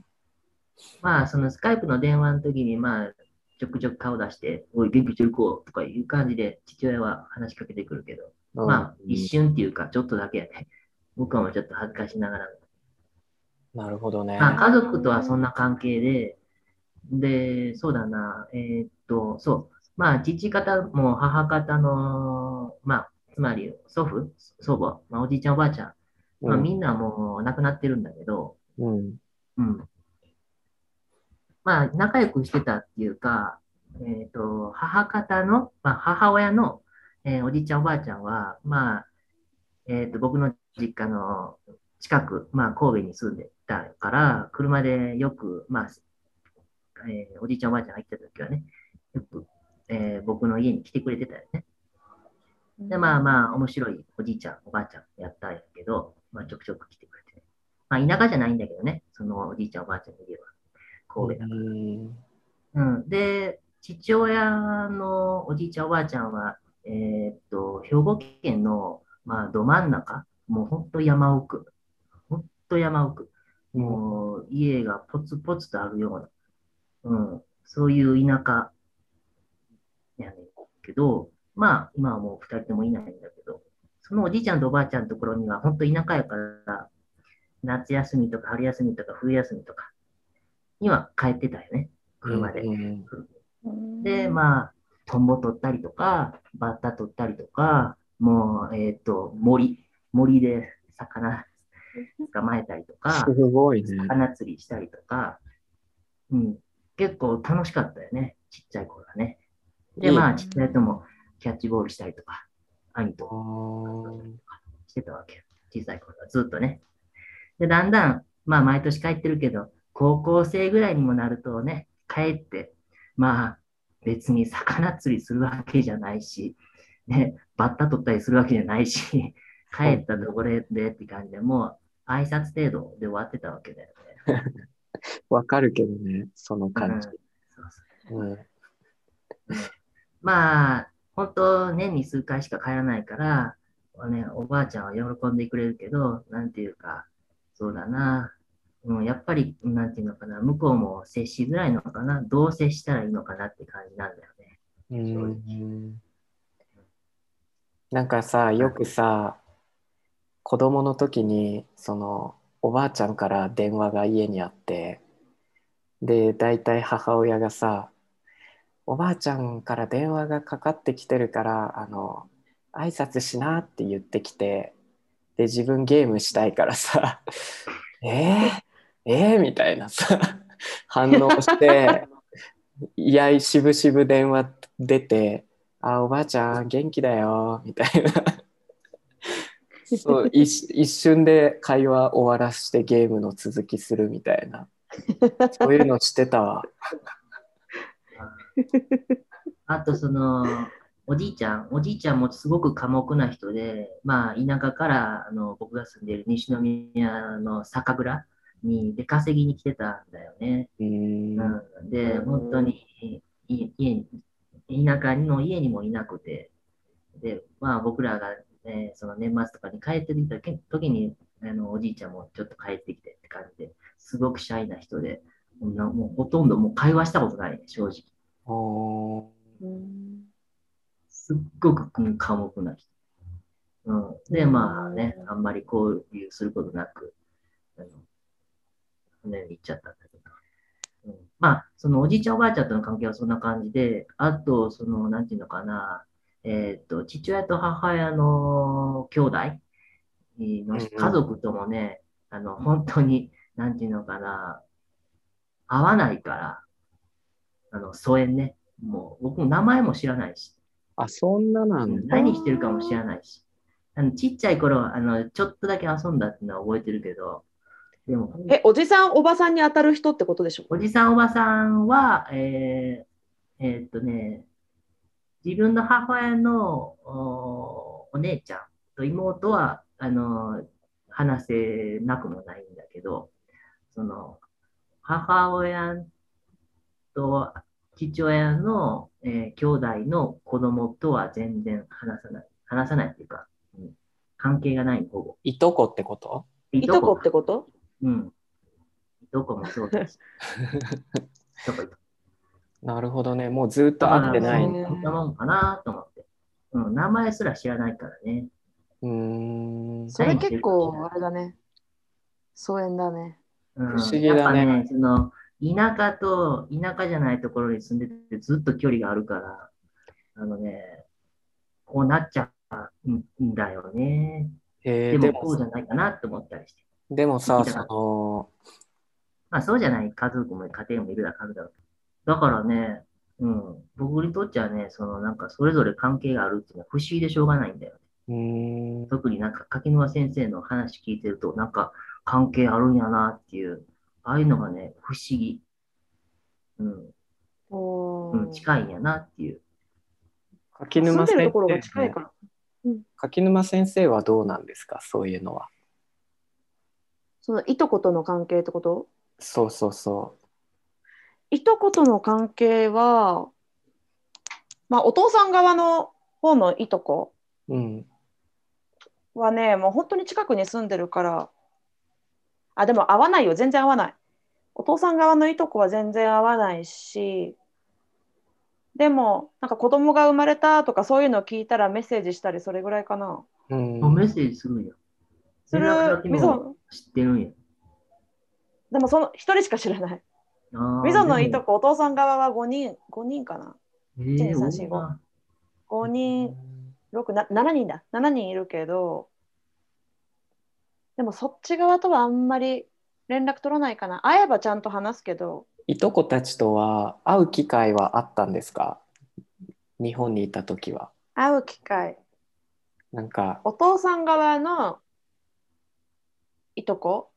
まあ、そのスカイプの電話の時に、まあ、ちょくちょく顔出して、おい、元気してる子とかいう感じで、父親は話しかけてくるけど、まあ、うん一瞬っていうか、ちょっとだけやね。僕はもうちょっと恥ずかしながら。なるほどね。まあ、家族とはそんな関係で、で、そうだな、えーっと、そう、まあ、父方も母方の、まあ、つまり祖父、祖母、まあ、おじいちゃんおばあちゃん、まあ、うん。みんなもう亡くなってるんだけど、うん。うん。まあ、仲良くしてたっていうか、えっ、と、母方の、まあ、母親の、えーおじいちゃんおばあちゃんは、まあ、えっ、と、僕の実家の近く、まあ、神戸に住んでたから、車でよく、まあ、えーおじいちゃんおばあちゃんが来た時はね、よく、えー僕の家に来てくれてたよね。で、まあまあ、面白いおじいちゃん、おばあちゃんやったんやけど、まあ、ちょくちょく来てくれて、まあ、田舎じゃないんだけどね、そのおじいちゃん、おばあちゃんの家は、神戸だから。うんうん。で、父親のおじいちゃん、おばあちゃんは、えーっと、兵庫県の、まあ、ど真ん中、もう本当山奥、本当山奥、もう家がポツポツとあるような、うん、そういう田舎やねんけど、まあ、今はもう二人ともいないんだけど、そのおじいちゃんとおばあちゃんのところには、本当田舎やから、夏休みとか春休みとか冬休みとかには帰ってたよね、車で。うんで、まあ、トンボ取ったりとか、バッタ取ったりとか、もう、えっ、と、森、森で魚捕まえたりとかす、ごいね。魚釣りしたりとか、うん、結構楽しかったよね、ちっちゃい頃はね。で、まあ、ちっちゃいともキャッチボールしたりとか、兄あとーしてたわけよ。小さい頃はずっとね。で、だんだん、まあ、毎年帰ってるけど、高校生ぐらいにもなるとね、帰って、まあ、別に魚釣りするわけじゃないし、ね、バッタ取ったりするわけじゃないし、帰ったところでって感じでもう、挨拶程度で終わってたわけだよね。わかるけどね、その感じ。そうそううんまあ、本当、年に数回しか帰らないから、ね、おばあちゃんは喜んでくれるけど、なんていうか、そうだな、うん、やっぱり、なんていうのかな、向こうも接しづらいのかな、どう接したらいいのかなって感じなんだよね。うん。なんかさ、よくさ、子供の時に、その、おばあちゃんから電話が家にあって、で、大体母親がさ、おばあちゃんから電話がかかってきてるからあの挨拶しなって言ってきてで自分ゲームしたいからさえー、えー、みたいなさ反応していやしぶしぶ電話出て「あおばあちゃん元気だよ」みたいなそう一瞬で会話終わらしてゲームの続きするみたいなそういうのしてたわ。あと、その、おじいちゃん、おじいちゃんもすごく寡黙な人で、まあ、田舎からあの僕が住んでいる西宮の酒蔵に出稼ぎに来てたんだよね。うーんうん、で、本当にい家に、田舎の家にもいなくて、で、まあ僕らが、えーその年末とかに帰ってきた時に、あのおじいちゃんもちょっと帰ってきてって感じで、すごくシャイな人で、もうなもうほとんどもう会話したことないね、正直。すっごくうん寡黙な人。うん、で、まあね、あんまり交流することなく、あの、船に行っちゃったんだけど。うん、まあ、そのおじいちゃんおばあちゃんとの関係はそんな感じで、あと、その、なんていうのかな、えっと、父親と母親の兄弟の家族ともね、あの、本当に、なんていうのかな、合わないから、あの、疎遠ね。もう、僕も名前も知らないし。あそんななんだ。何してるかも知らないし。あのちっちゃい頃はあの、ちょっとだけ遊んだっていうのは覚えてるけど、でも、え、おじさん、おばさんに当たる人ってことでしょおじさん、おばさんは、えーえーっとね、自分の母親のおお姉ちゃんと妹は、あの、話せなくもないんだけど、その、母親と父親の、えー兄弟の子供とは全然話さない。話さないっていうか、うん関係がない、ほぼ。いとこってこと？いとこってこと？うん。いとこもそうだし。いとこいとこなるほどね。もうずっと会ってないんだ。そんなもんかなと思って。うん、名前すら知らないからね。うーん。それ結構、あれだね。疎遠だね。うん、不思議だねやっぱね、その、田舎と田舎じゃないところに住んでてずっと距離があるから、あのね、こうなっちゃうんだよね。えーででもこうじゃもないかなって思ったりして。でもさ、その、まあそうじゃない家族も家庭もいるだろうだ。だからね、うん、僕にとっちゃね、そのなんかそれぞれ関係があるっていうのは不思議でしょうがないんだよね。特になんか柿沼先生の話聞いてると、なんか関係あるんやなっていう、ああいうのがね、不思議。うん、おうん、近いんやなっていう。柿沼先でるところが生近いから。柿沼先生はどうなんですか？そういうのは。そのいとことの関係ってこと？そうそうそいとことの関係は、まあ、お父さん側の方のいとこう。うん。はね、もう本当に近くに住んでるから、あ、でも合わないよ、全然合わない。お父さん側のいとこは全然合わないし、でも、なんか子供が生まれたとかそういうのを聞いたらメッセージしたり、それぐらいかな。うんあメッセージするんや。するみぞも知ってるんや。でもその一人しか知らない。みぞのいとこ、お父さん側は5人、5人かな。えー、1 2 3 4 5多いな5人、6な7人だ。7人いるけど、でもそっち側とはあんまり連絡取らないかな？会えばちゃんと話すけど、いとこたちとは会う機会はあったんですか？日本にいた時は。会う機会。なんか、お父さん側のいとこ？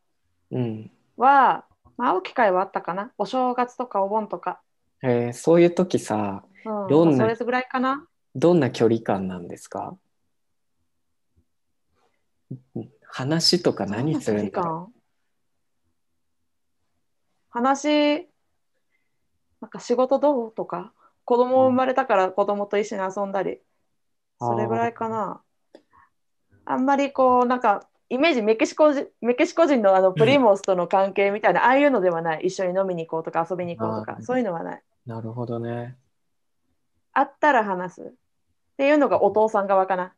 うん。は、まあ、会う機会はあったかな？お正月とかお盆とか。えーそういう時さ、うん、どんなそれぐらいかな？どんな距離感なんですか？うん話とか何するんだろどな距離感話、なんか仕事どうとか、子供生まれたから子供と一緒に遊んだり、それぐらいかな。あんまりこう、なんか、イメージメキシコ人メキシコ人のあのプリモスとの関係みたいな、ああいうのではない。一緒に飲みに行こうとか遊びに行こうとか、そういうのはない。うなるほどね。会ったら話す。っていうのがお父さん側かな。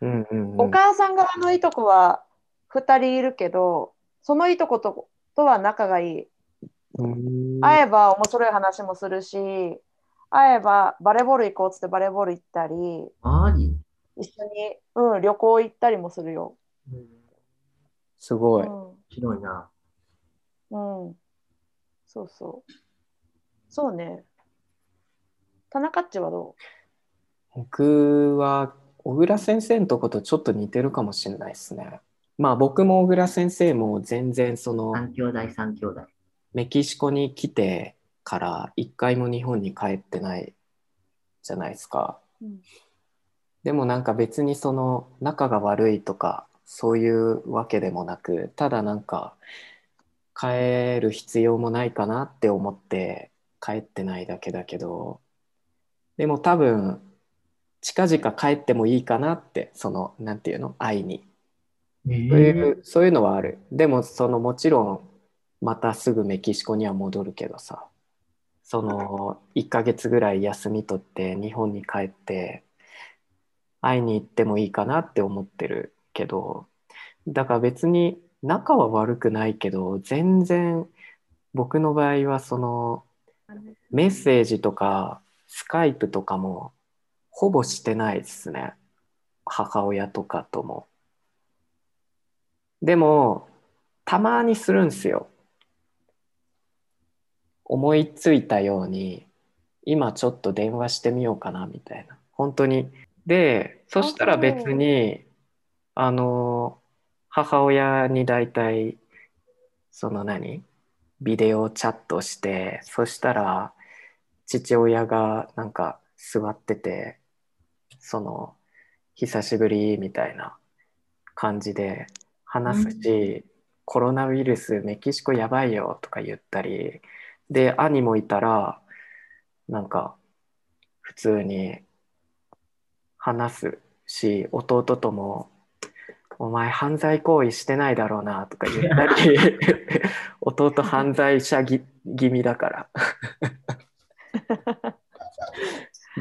うんうん、うん。お母さん側のいとこは2人いるけど、そのいとこととは仲がいい。会えば面白い話もするし、会えばバレーボール行こうっつってバレーボール行ったり、一緒に、うん、旅行行ったりもするよ。うんすごい。面白いな。うん。うん。そうそう。そうね。田中っちはど僕は小倉先生のとことちょっと似てるかもしれないですね。まあ僕も小倉先生も全然その三兄弟、三兄弟。メキシコに来てから一回も日本に帰ってないじゃないですか。う、うん、でもなんか別にその仲が悪いとかそういうわけでもなくただなんか帰る必要もないかなって思って帰ってないだけだけどでも多分近々帰ってもいいかなってそのなんていうの会いに。そうそういうそういうのはある。でもそのもちろんまたすぐメキシコには戻るけどさ。その1ヶ月ぐらい休み取って日本に帰って会いに行ってもいいかなって思ってるけど。だから別に仲は悪くないけど全然僕の場合はそのメッセージとかスカイプとかもほぼしてないですね。母親とかとも。でもたまにするんですよ。思いついたように今ちょっと電話してみようかなみたいな。本当に。でそしたら別にあの母親に大体その何ビデオチャットしてそしたら父親がなんか座っててその久しぶりみたいな感じで話すし、コロナウイルスメキシコやばいよとか言ったりで兄もいたらなんか普通に話すし弟とも「お前犯罪行為してないだろうな」とか言ったり 弟犯罪者ぎ気味だから。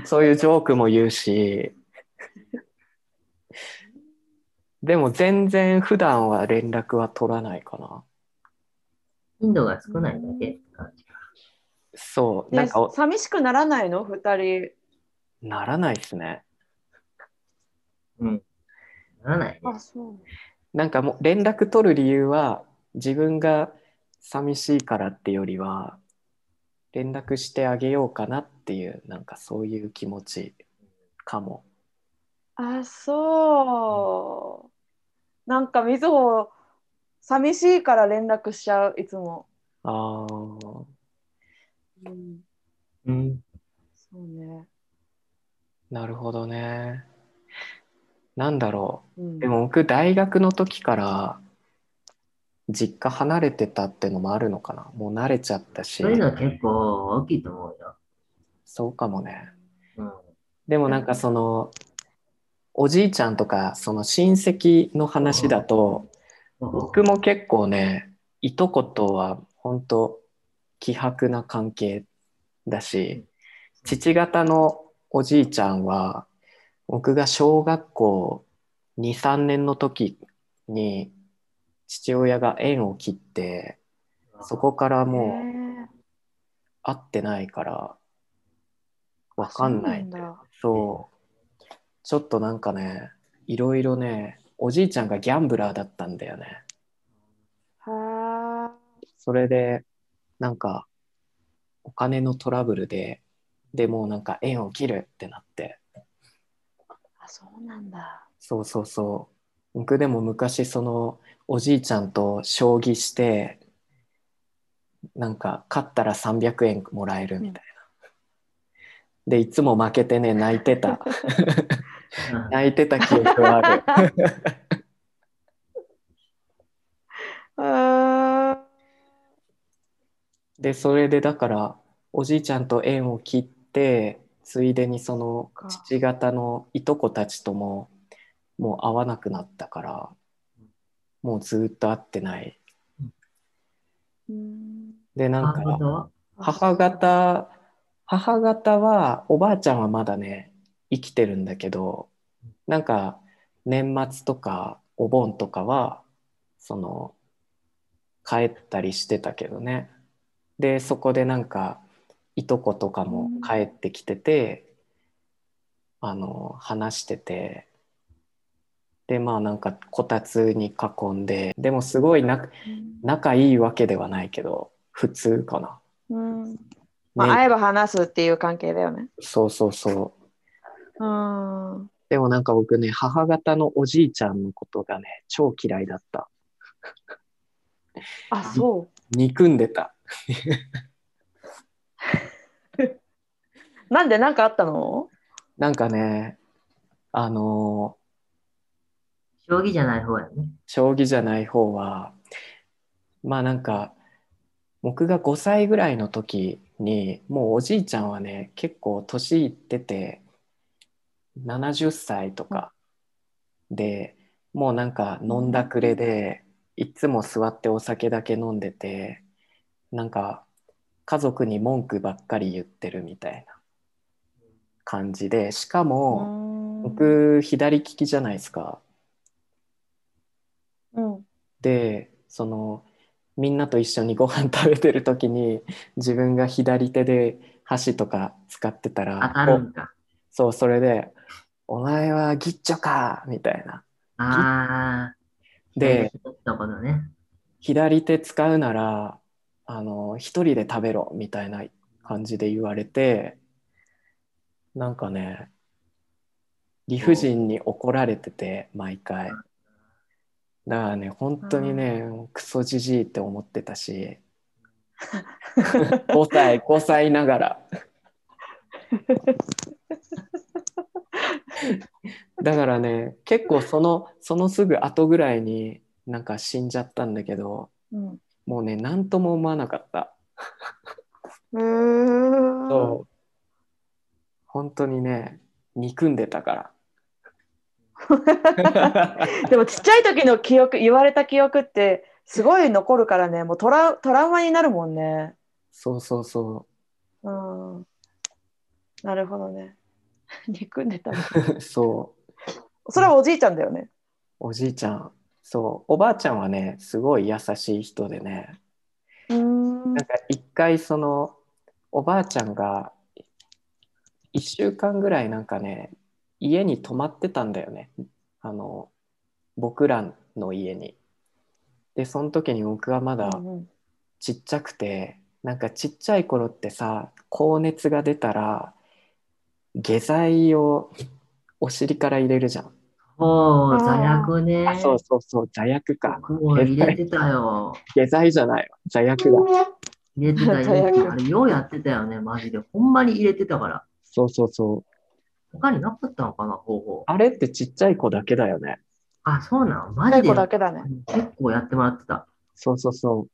そういうジョークも言うし。でも全然普段は連絡は取らないかな。頻度が少ないだけ。そうでなんかお寂しくならないの？二人。ならないですねうん。ならないね。あ、そう。なんかもう連絡取る理由は自分が寂しいからってよりは連絡してあげようかなっていうなんかそういう気持ちかも。あ、そう。なんか、みずほ、寂しいから連絡しちゃう、いつも。ああ、うん、うん。そうね。なるほどね。なんだろう。でも僕大学の時から実家離れてたってのもあるのかな。もう慣れちゃったしそういうのは結構大きいと思うよ。そうかもね。うん。でもなんかそのおじいちゃんとかその親戚の話だと僕も結構ねいとことは本当希薄な関係だし父方のおじいちゃんは僕が小学校23年の時に父親が縁を切ってそこからもうへ会ってないからわかんないそう。ちょっとなんかね、いろいろね、おじいちゃんがギャンブラーだったんだよね。それで、なんか、お金のトラブルで、でもうなんか縁を切るってなって。ーあ、そうなんだ。そうそうそう。僕でも昔そのおじいちゃんと将棋して、なんか勝ったら300円もらえるみたいな。で、いつも負けてね、泣いてた。う ん 泣いてた記憶はある。あでそれでだからおじいちゃんと縁を切ってついでにそのか。父方のいとこたちとももう会わなくなったからもうずっと会ってない。ーうん。でなんか母方は母方母方はおばあちゃんはまだね生きてるんだけどなんか年末とかお盆とかはその帰ったりしてたけどねでそこでなんかいとことかも帰ってきてて、あの話しててでまあなんかこたつに囲んででもすごいな仲いいわけではないけど普通かな。うんまあ、ね会えば話すっていう関係だよね。そうそうそう。うん。でもなんか僕ね、母方のおじいちゃんのことがね、超嫌いだった。あ、そ憎んでた。う。なんで何かあったの？なんかね、あの将棋じゃない方やね。ー将棋じゃない方は、まあなんか、僕が5歳ぐらいの時に、もうおじいちゃんはね、結構年いってて、70歳とかで、もうなんか飲んだくれで、いつも座ってお酒だけ飲んでて、なんか家族に文句ばっかり言ってるみたいな感じで、しかも、僕左利きじゃないですか。うん。でそのみんなと一緒にご飯食べてる時に自分が左手で箸とか使ってた当らそうそれで「お前はギッチョか!」みたいな。ああ。で。左手使うならあの一人で食べろみたいな感じで言われてなんかね理不尽に怒られてて毎回。だからね本当にねクソじじいって思ってたし5歳5歳ながら。だからね結構そのそのすぐ後ぐらいになんか死んじゃったんだけどうん。もうね何とも思わなかった うーん。そう本当にね憎んでたから でもちっちゃい時の記憶、言われた記憶ってすごい残るからね、もうトラトラウマになるもんね。そうそうそうん。なるほどね。憎んでたそうそれはおじいちゃんだよね。おじいちゃんそうおばあちゃんはねすごい優しい人でねんなんか一回そのおばあちゃんが1週間ぐらいなんかね家に泊まってたんだよねあの僕らの家に。でその時に僕はまだうんうんちっちゃくてなんかちっちゃい頃ってさ高熱が出たら下剤をお尻から入れるじゃん。おー、あー座薬ね。あそうそうそう座薬か。僕も入れてたよ。下剤じゃないわ座薬だ。入れてた、入れてた。あれ、ようやってたよね、マジで。ほんまに入れてたから。そうそうそう。他になかったのかな、方法。あれってちっちゃい子だけだよね。あ、そうなのマ最ジで。後だけだね。結構やってもらってた。そうそうそ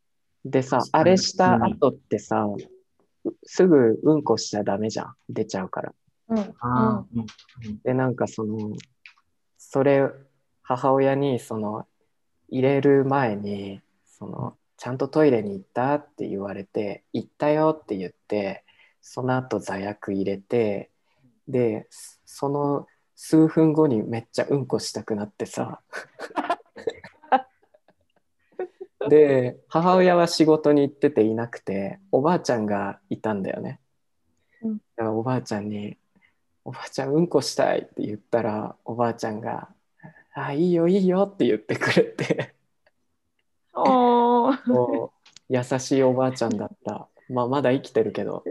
う。でさあれした後ってさ、うすぐうんこしちゃダメじゃん。出ちゃうから。うん。ああ、うん。で、なんかその、それ、母親に、その、入れる前に、その、ちゃんとトイレに行ったって言われて、行ったよって言って、その後座薬入れて、で、その数分後にめっちゃうんこしたくなってさ。で、母親は仕事に行ってていなくて、おばあちゃんがいたんだよね。うんだからおばあちゃんに、おばあちゃんうんこしたいって言ったら、おばあちゃんが、あ、いいよいいよって言ってくれて、おう優しいおばあちゃんだった。まあまだ生きてるけど。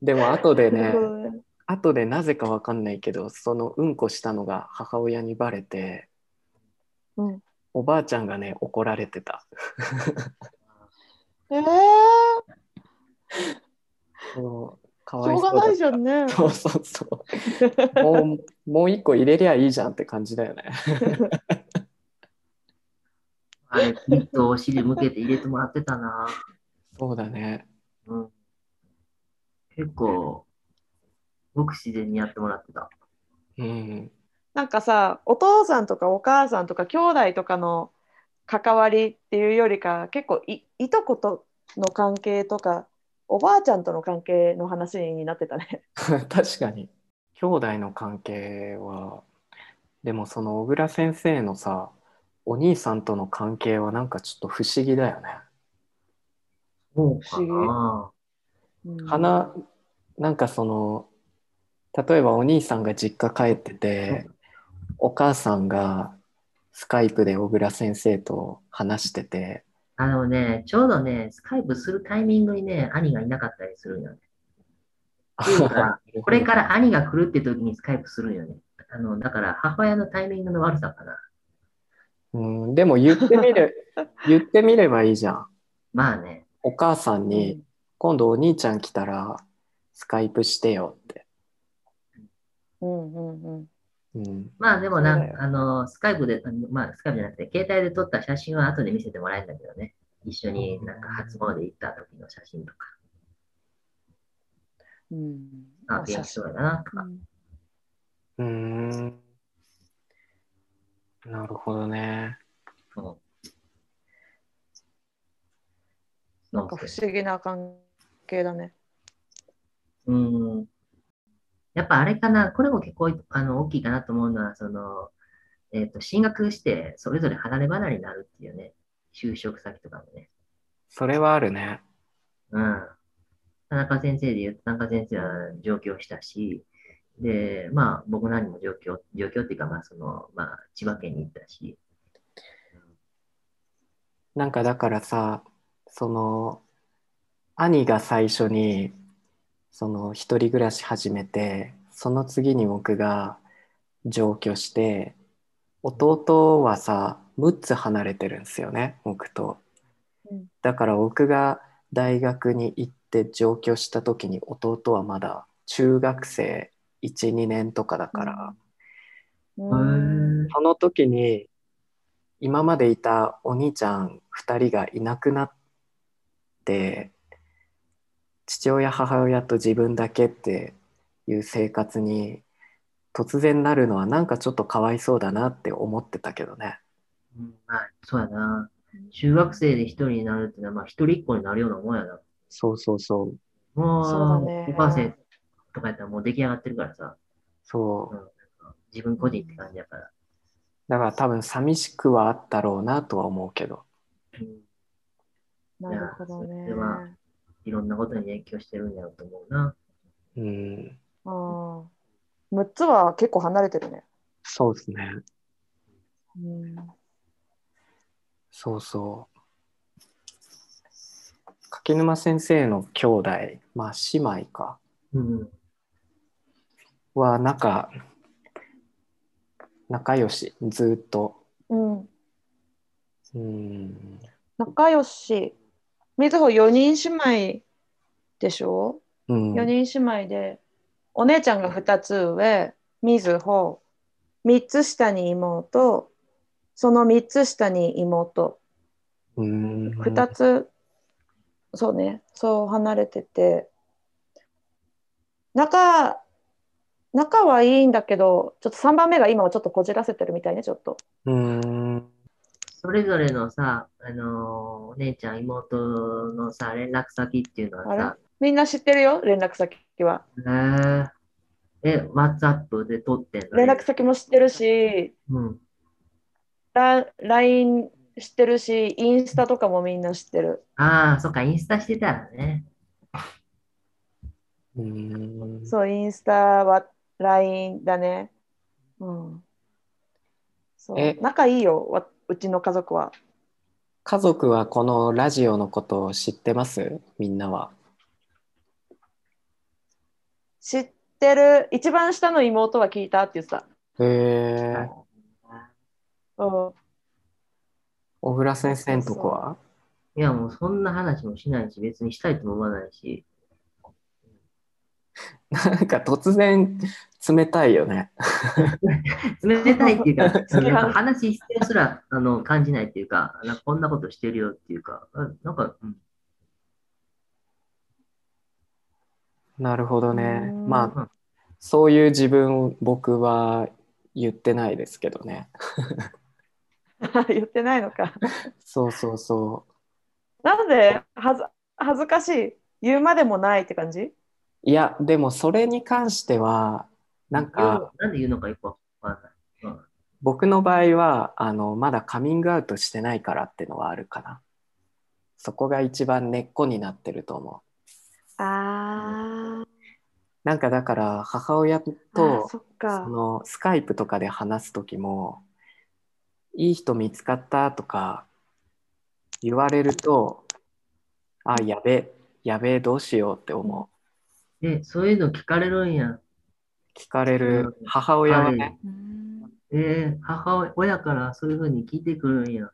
でも後でね後でなぜかわかんないけど、そのうんこしたのが母親にバレて、うんおばあちゃんがね、怒られてた。えー、そうかしょうがないじゃん。んね。そうそうそう。もう、もう一個入れりゃいいじゃんって感じだよね。あれ、きっとお尻向けて入れてもらってたな。そうだね。うん。結構、ごく自然にやってもらってた。うん。なんかさ、お父さんとかお母さんとか兄弟とかの関わりっていうよりか、結構いいとことの関係とか、おばあちゃんとの関係の話になってたね。確かに。兄弟の関係は、でもその小倉先生のさ、お兄さんとの関係はなんかちょっと不思議だよね。そうかな。うん花なんかその例えばお兄さんが実家帰っててお母さんがスカイプで小倉先生と話しててあのね、ちょうどね、スカイプするタイミングにね、兄がいなかったりするんよね。っていうかこれから兄が来るって時にスカイプするんよね。あの、だから母親のタイミングの悪さかな。うん、でも言ってみる 言ってみればいいじゃんまあね。お母さんに今度お兄ちゃん来たらスカイプしてよって、うんうんうんうん、まあでもなんあの、スカイプで、あのまあスカイプじゃなくて、携帯で撮った写真は後で見せてもらえるんだけどね。一緒になんか初詣行った時の写真とか、うん。あ、元気そうだなとか。うーん。なるほどね。そう。なんか不思議な関係だね。うん。やっぱあれかな、これも結構あの大きいかなと思うのは、その、えっ、と、進学して、それぞれ離れ離れになるっていうね、就職先とかもね。それはあるねうん。田中先生で言うと、田中先生は上京したし、で、まあ、僕なりも上京、上京っていうか、まあ、その、まあ、千葉県に行ったし、なんかだからさその兄が最初にその一人暮らし始めてその次に僕が上京して弟はさ6つ離れてるんですよね僕と。うん。だから僕が大学に行って上京した時に弟はまだ中学生12年とかだから、うん。へその時に今までいたお兄ちゃん2人がいなくなって父親母親と自分だけっていう生活に突然なるのはなんかちょっとかわいそうだなって思ってたけどね。うん、まあ、そうやな。中学生で一人になるっていうのは、まあ、一人っ子になるようなもんやな。そうそうそう。もう、そうだねお母さんとかやったらもう出来上がってるからさ、そう。自分個人って感じやから。だから多分寂しくはあったろうなとは思うけど。うんなるほどねいやそれはいろんなことに影響してるんやろうと思うな。うん。あー。6つは結構離れてるね。そうですね。うんそうそう。柿沼先生の兄弟、まあ姉妹か。うん。は仲仲良しずっとうん、うん仲良し。みずほ4人姉妹でしょ、うん。4人姉妹で、お姉ちゃんが2つ上、みずほ、3つ下に妹、その3つ下に妹、うん。2つ、そうね、そう離れてて、仲、仲はいいんだけど、ちょっと3番目が今はちょっとこじらせてるみたいね、ちょっと。うんそれぞれのさ、あのーお姉ちゃん、妹のさ、連絡先っていうのはさ、みんな知ってるよ、連絡先は。えー、え、WhatsApp で撮ってんの？連絡先も知ってるし、うん。ラ LINE 知ってるし、インスタとかもみんな知ってる。ああ、そっか、インスタしてたらね。うんそう、インスタは LINE だね。うん。そうえ？仲いいよ、わうちの家族は？家族はこのラジオのことを知ってます？みんなは。知ってる、一番下の妹は聞いたって言ってた。へえ。うん、小倉先生のとこは？いや、もうそんな話もしないし、別にしたいとも思わないし。なんか突然冷たいよね。冷たいっていうか、話してるすらあの感じないっていうか、なんかこんなことしてるよっていうか、あなんか、うん、なるほどね。うんまあそういう自分僕は言ってないですけどね。言ってないのか。そうそうそなんではず恥ずかしい言うまでもないって感じ？う。いやでもそれに関してはなんかなんで言うのかよくわかんない。うん僕の場合はあのまだカミングアウトしてないからってのはあるかな。そこが一番根っこになってると思う。あーなんかだから母親とそのスカイプとかで話す時もいい人見つかったとか言われるとあやべえやべえどうしようって思うえ、そういうの聞かれるんや。聞かれるうん母親ははいねうんえー母親からそういうふうに聞いてくるんや。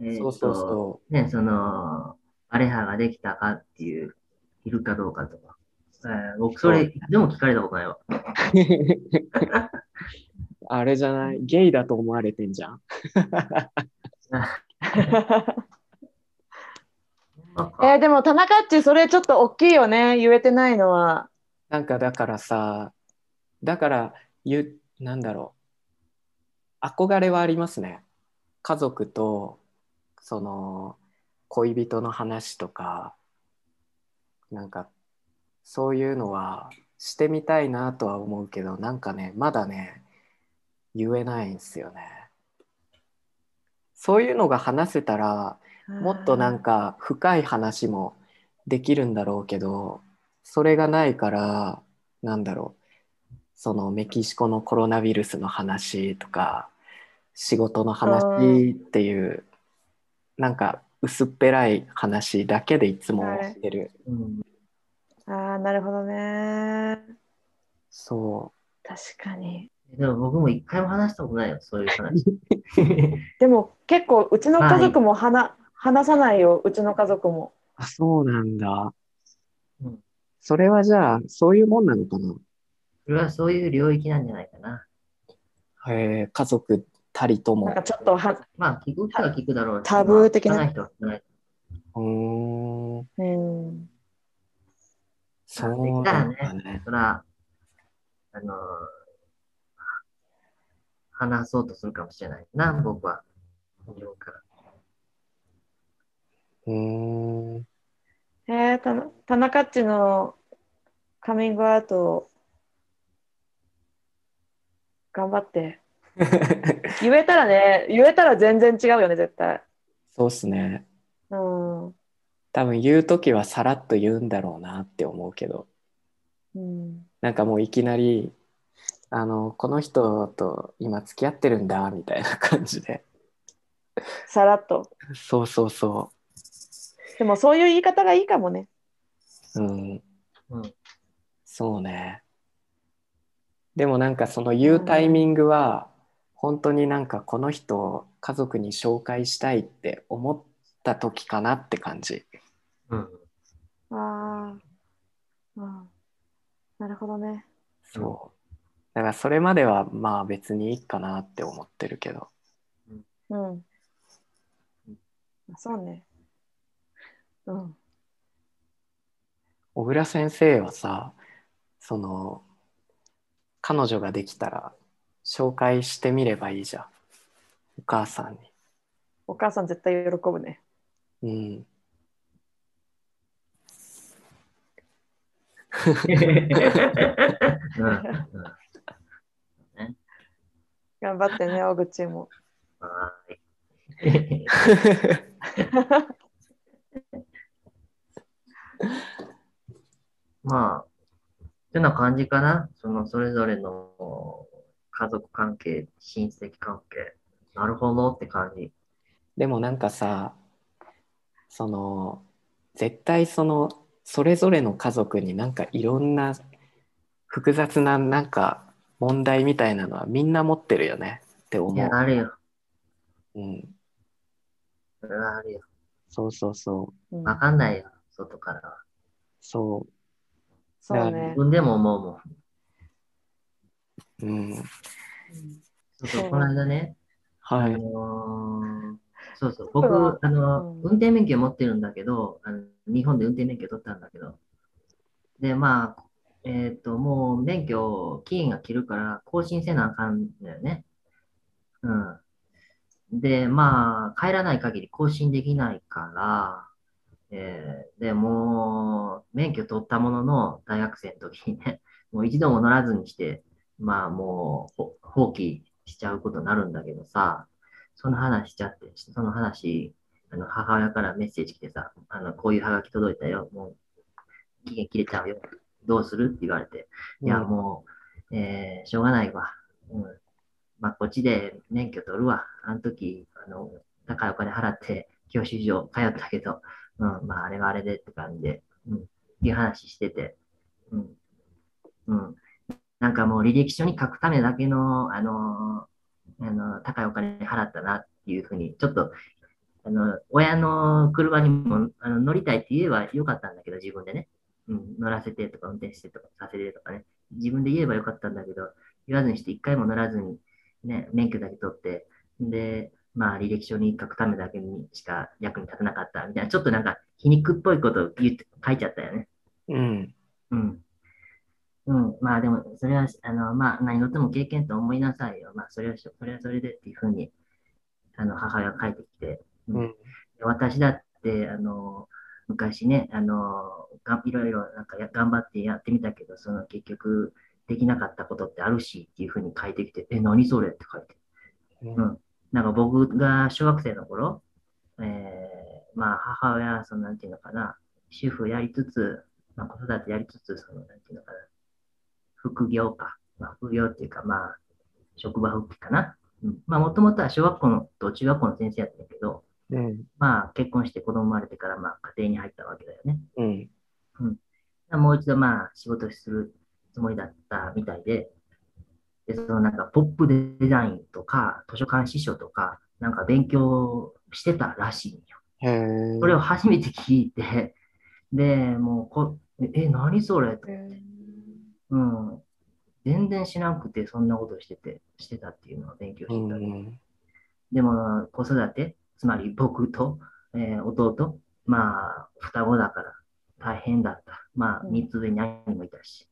えーとそうそうそね、その、アレハができたかっていう、いるかどうかとか。えー僕、それ、でも聞かれたことないわ。う あれじゃない？ゲイだと思われてんじゃん えーでも田中っちそれちょっと大きいよね。言えてないのは。なんかだからさだから言うなんだろう。憧れはありますね。家族とその恋人の話とか。なんかそういうのはしてみたいなとは思うけどなんかねまだね言えないんですよねそういうのが話せたらもっとなんか深い話もできるんだろうけどそれがないからなんだろう。そのメキシコのコロナウイルスの話とか仕事の話っていうなんか薄っぺらい話だけでいつもしてる、うん。ああなるほどね。そ確かにでも僕も一回も話したことないよ、そういう話。でも結構うちの家族も話,、話さないようちの家族も。うあそうなんだ、うん。それはじゃあそういうもんなのかな？それはそういう領域なんじゃないかな。へえ家族たりとも。なんかちょっとは、まあ、聞く人は聞くだろうしタブー的な。人は聞かない。うーん。うん、そうだね。そら、あのー話そうとするかもしれないな、僕は。自分から。うー。んえー、た田中っちのカミングアウト頑張って。言えたらね言えたら全然違うよね絶対。そうっすね。うん。多分言う時はさらっと言うんだろうなって思うけど。うん。なんかもういきなりあのこの人と今付き合ってるんだみたいな感じで。さらっと。そうそうそでもそういう言い方がいいかもね。ううん。うん。そうね。でもなんかその言うタイミングは本当になんかこの人を家族に紹介したいって思った時かなって感じ。うん。あー。あー。なるほどね。そうだからそれまではまあ別にいいかなって思ってるけど。うん。そうね。うん。小倉先生はさその彼女ができたら紹介してみればいいじゃん。お母さんお母さん絶対喜ぶね。にうん。うん。うん頑張ってね 小口もはーい。まあ、ってな感じかな。そのそれぞれの家族関係、親戚関係。なるほどって感じ。でもなんかさその絶対そのそれぞれの家族になんかいろんな複雑ななんか問題みたいなのはみんな持ってるよね。って思いや、う、あるよ。うん、それはあるよ。そうそうそう。うん。わかんないよ、外からは。そそうね。自。分でも思うもん。ううん。そう。そ、そううこの間ね、あはい。のーそうそう、僕あの、うん。運転免許持ってるんだけど、あの日本で運転免許取ったんだけど、で、まあ、えっと、もう免許、期限が切るから、更新せなあかんだよね。うん。で、まあ、帰らない限り更新できないから、えーで、もう、免許取ったものの、大学生の時にね、もう一度も乗らずにして、まあ、もう、放棄しちゃうことになるんだけどさ、その話しちゃって、その話、あの母親からメッセージ来てさ、あのこういうハガキ届いたよ、もう期限切れちゃうよ、どうする？って言われて、いや、もう、えーしょうがないわ。うん。まあ、こっちで免許取るわ。あの時、あの、高いお金払って教習所通ったけど、うん、まあ、あれはあれでって感じで、うん、っていう話してて、うん。うん。なんかもう履歴書に書くためだけの、あの、あの、高いお金払ったなっていうふうに、ちょっと、あの、親の車にもあの乗りたいって言えばよかったんだけど、自分でね。うん、乗らせてとか運転してとかさせてとかね。自分で言えばよかったんだけど、言わずにして一回も乗らずに、ね、免許だけ取って、で、まあ履歴書に書くためだけにしか役に立たなかったみたいな、ちょっとなんか皮肉っぽいことを言って書いちゃったよね。うん。うん。うん。まあでも、それは、あの、まあ何事も経験と思いなさいよ。まあそれはそれはそれでっていうふうに、あの、母親が書いてきて、うんうん。私だって、あの、昔ね、あの、がいろいろなんかや頑張ってやってみたけど、その結局できなかったことってあるしっていうふうに書いてきて、え、何それって書いて。うん。なんか僕が小学生の頃、えー、まあ母親、そのなんていうのかな、主婦やりつつ、まあ子育てやりつつ、そのなんていうのかな、副業か。まあ副業っていうか、まあ職場復帰かな。うん。まあもともとは小学校のと中学校の先生やったんだけど、うん。まあ結婚して子供生まれてからまあ家庭に入ったわけだよね。うん。もう一度まあ仕事するつもりだったみたいで、で、そのなんかポップデザインとか図書館司書とかなんか勉強してたらしいんよ。へえ。それを初めて聞いて、で、もうこ、え、何それ？うん。全然知らんくてそんなことしてて、してたっていうのを勉強うしてた。ん。でも、子育て、つまり僕と、えー弟、まあ、双子だから大変だった。まあ、うん三つ上に兄もいたし、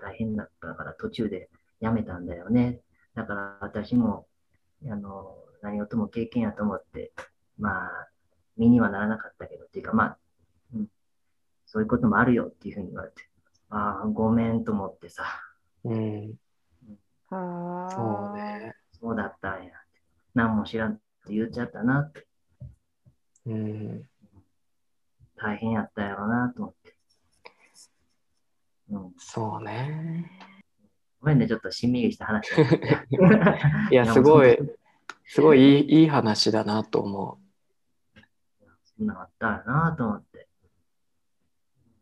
大変だったから途中で辞めたんだよね。だから私も、あの、何事も経験やと思って、まあ、身にはならなかったけど、っていうかまあ、うん、そういうこともあるよっていうふうに言われて、ああ、ごめんと思ってさ、うん。はあ。そうね。そうだったんや。何も知らんって言っちゃったなって。うん。大変やったやろなと思って。うん。そうね。ごめんね、ちょっとしんみりした話。いや、すごい、すごいいいいい話だなと思そんなのあったやなと思って。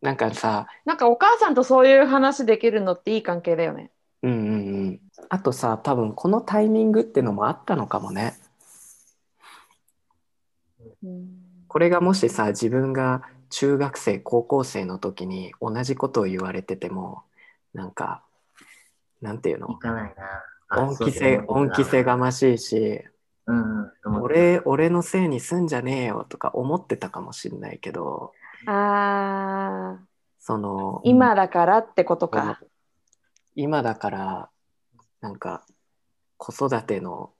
う。なんかさ、なんかお母さんとそういう話できるのっていい関係だよね。うんうんうん。あとさ、多分このタイミングってのもあったのかもね。うん。これがもしさ、自分が中学生、高校生の時に同じことを言われてても、なんか、なんていういのかないな。あ恩着せ、恩着せが。ましいし、そううん俺、俺のせいにすんじゃねえよとか思ってたかもしれないけど、ああ、その、今だからってことか。今だからなんか子育ての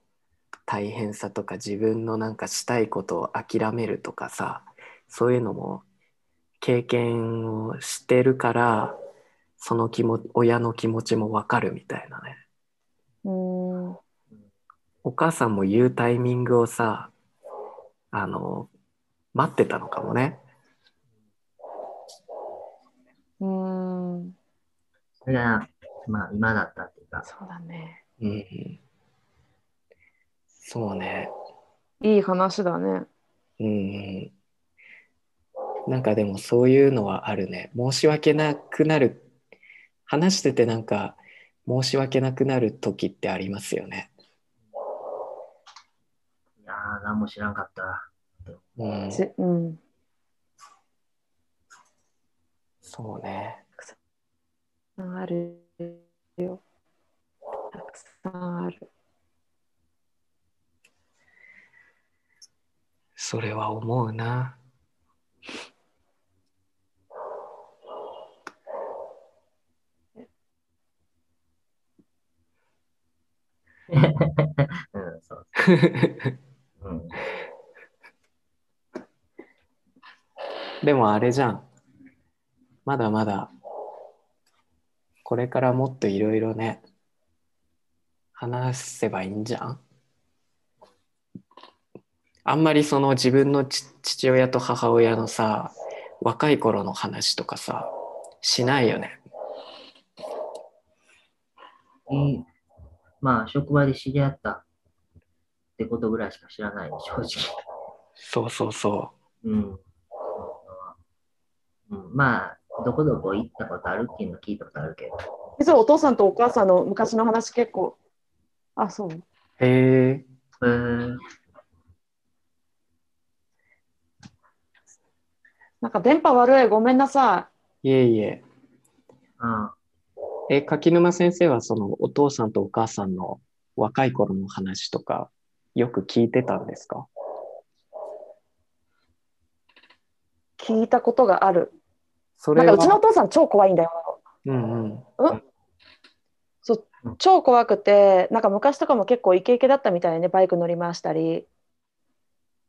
大変さとか自分のなんかしたいことを諦めるとかさそういうのも経験をしてるからその気も親の気持ちもわかるみたいなねうん。お母さんも言うタイミングをさあの待ってたのかもねうん。それが、まあ、今だったっていうか、そうだね。うんそうねいい話だね。うんなんかでもそういうのはあるね。申し訳なくなる。話しててなんか申し訳なくなる時ってありますよね。いやー、何も知らんかった。うん、じうん。そうね。あるよ。たくさんある。それは思うな。うん、そう。うん。でもあれじゃん。まだまだこれからもっといろいろね話せばいいんじゃん？あんまりその自分のち父親と母親のさ若い頃の話とかさしないよね。まあ、職場で知り合ったってことぐらいしか知らない、正直。そうそうそうん。うん、まあ、どこどこ行ったことあるっていうの聞いたことあるけど。実はお父さんとお母さんの昔の話結構。あ、そう。う。へえ。えなんか電波悪い。ごめんなさいえいえ。あえ、柿沼先生はそのお父さんとお母さんの若い頃の話とかよく聞いてたんですか？い。聞いたことがある。それはなんかうちのお父さん超怖いんだよ。うんうん？そう超怖くて、なんか昔とかも結構イケイケだったみたいね、バイク乗り回したり。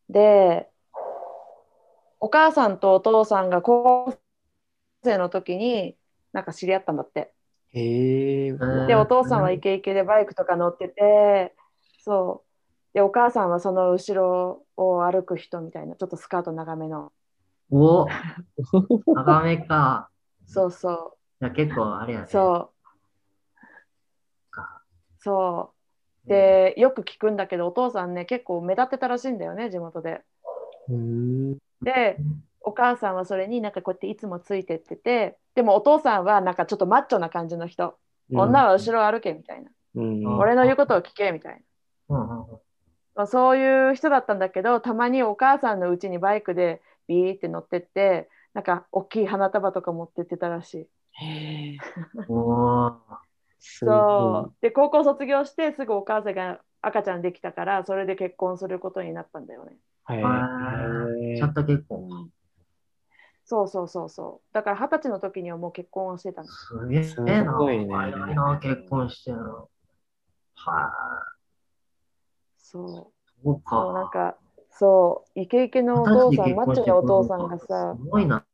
で、お母さんとお父さんが高校生の時になんか知り合ったんだって。へえ。うんで、お父さんはイケイケでバイクとか乗ってて、そう。で、お母さんはその後ろを歩く人みたいな、ちょっとスカート長めの。お 長めか。そうそいや結構あれやね。う。そう。か。そう。で、よく聞くんだけど、お父さんね、結構目立ってたらしいんだよね、地元で。うん。で、お母さんはそれになんかこうやっていつもついてってて、でもお父さんはなんかちょっとマッチョな感じの人。女は後ろ歩けみたいな。うん。うん俺の言うことを聞けみたいな。うんうんうんまあ、そういう人だったんだけど、たまにお母さんのうちにバイクでビーって乗ってって、なんか大きい花束とか持ってってたらしい。へえ。おーすごそう。で、高校卒業してすぐお母さんが赤ちゃんできたから、それで結婚することになったんだよね。い。へえちゃんと結構。そうそうそうそう。だから二十歳の時にはもう結婚をしてたの。すげえすな。ごいね結婚してんの。はそう。い。そうそうなんか。か、そう、イケイケのお父さん、マッチョなお父さんがすさ、ごいな。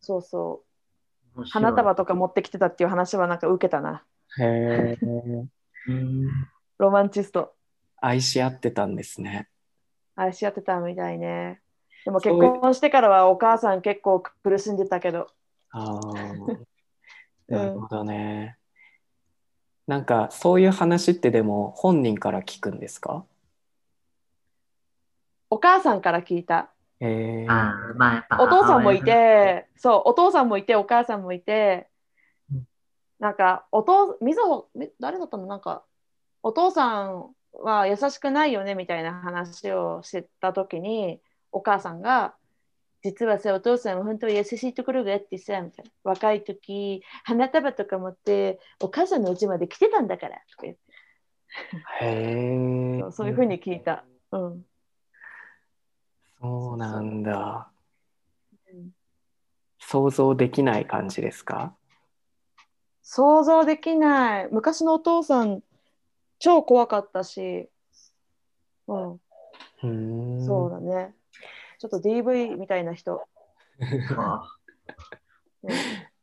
そうそう、花束とか持ってきてたっていう話はなんか受けたな。へえ。う んロマンチスト。愛し合ってたんですね。愛し合ってたみたいね。でもそういう結婚してからはお母さん結構苦しんでたけど。ああ。なるほどね。なんかそういう話ってでも本人から聞くんですか？お母さんから聞いた。へえ。あーまあやっぱお父さんもいて、そう、お父さんもいて、お母さんもいてうん、なんか、お父、みずほ、み誰だったの？なんか、お父さんは優しくないよねみたいな話をしてた時に、お母さんが、実はさ、お父さんは本当に優しいところがあってさ、みたいな。若い時、花束とか持って、お母さんの家まで来てたんだから、とか言ってへえ。そうそういうふうに聞いた。うん。そうなんだ。うん想像できない感じですか？想像できない。昔のお父さん、超怖かったし、うん、うーん。そうだね。ちょっと DV みたいな人。あうん、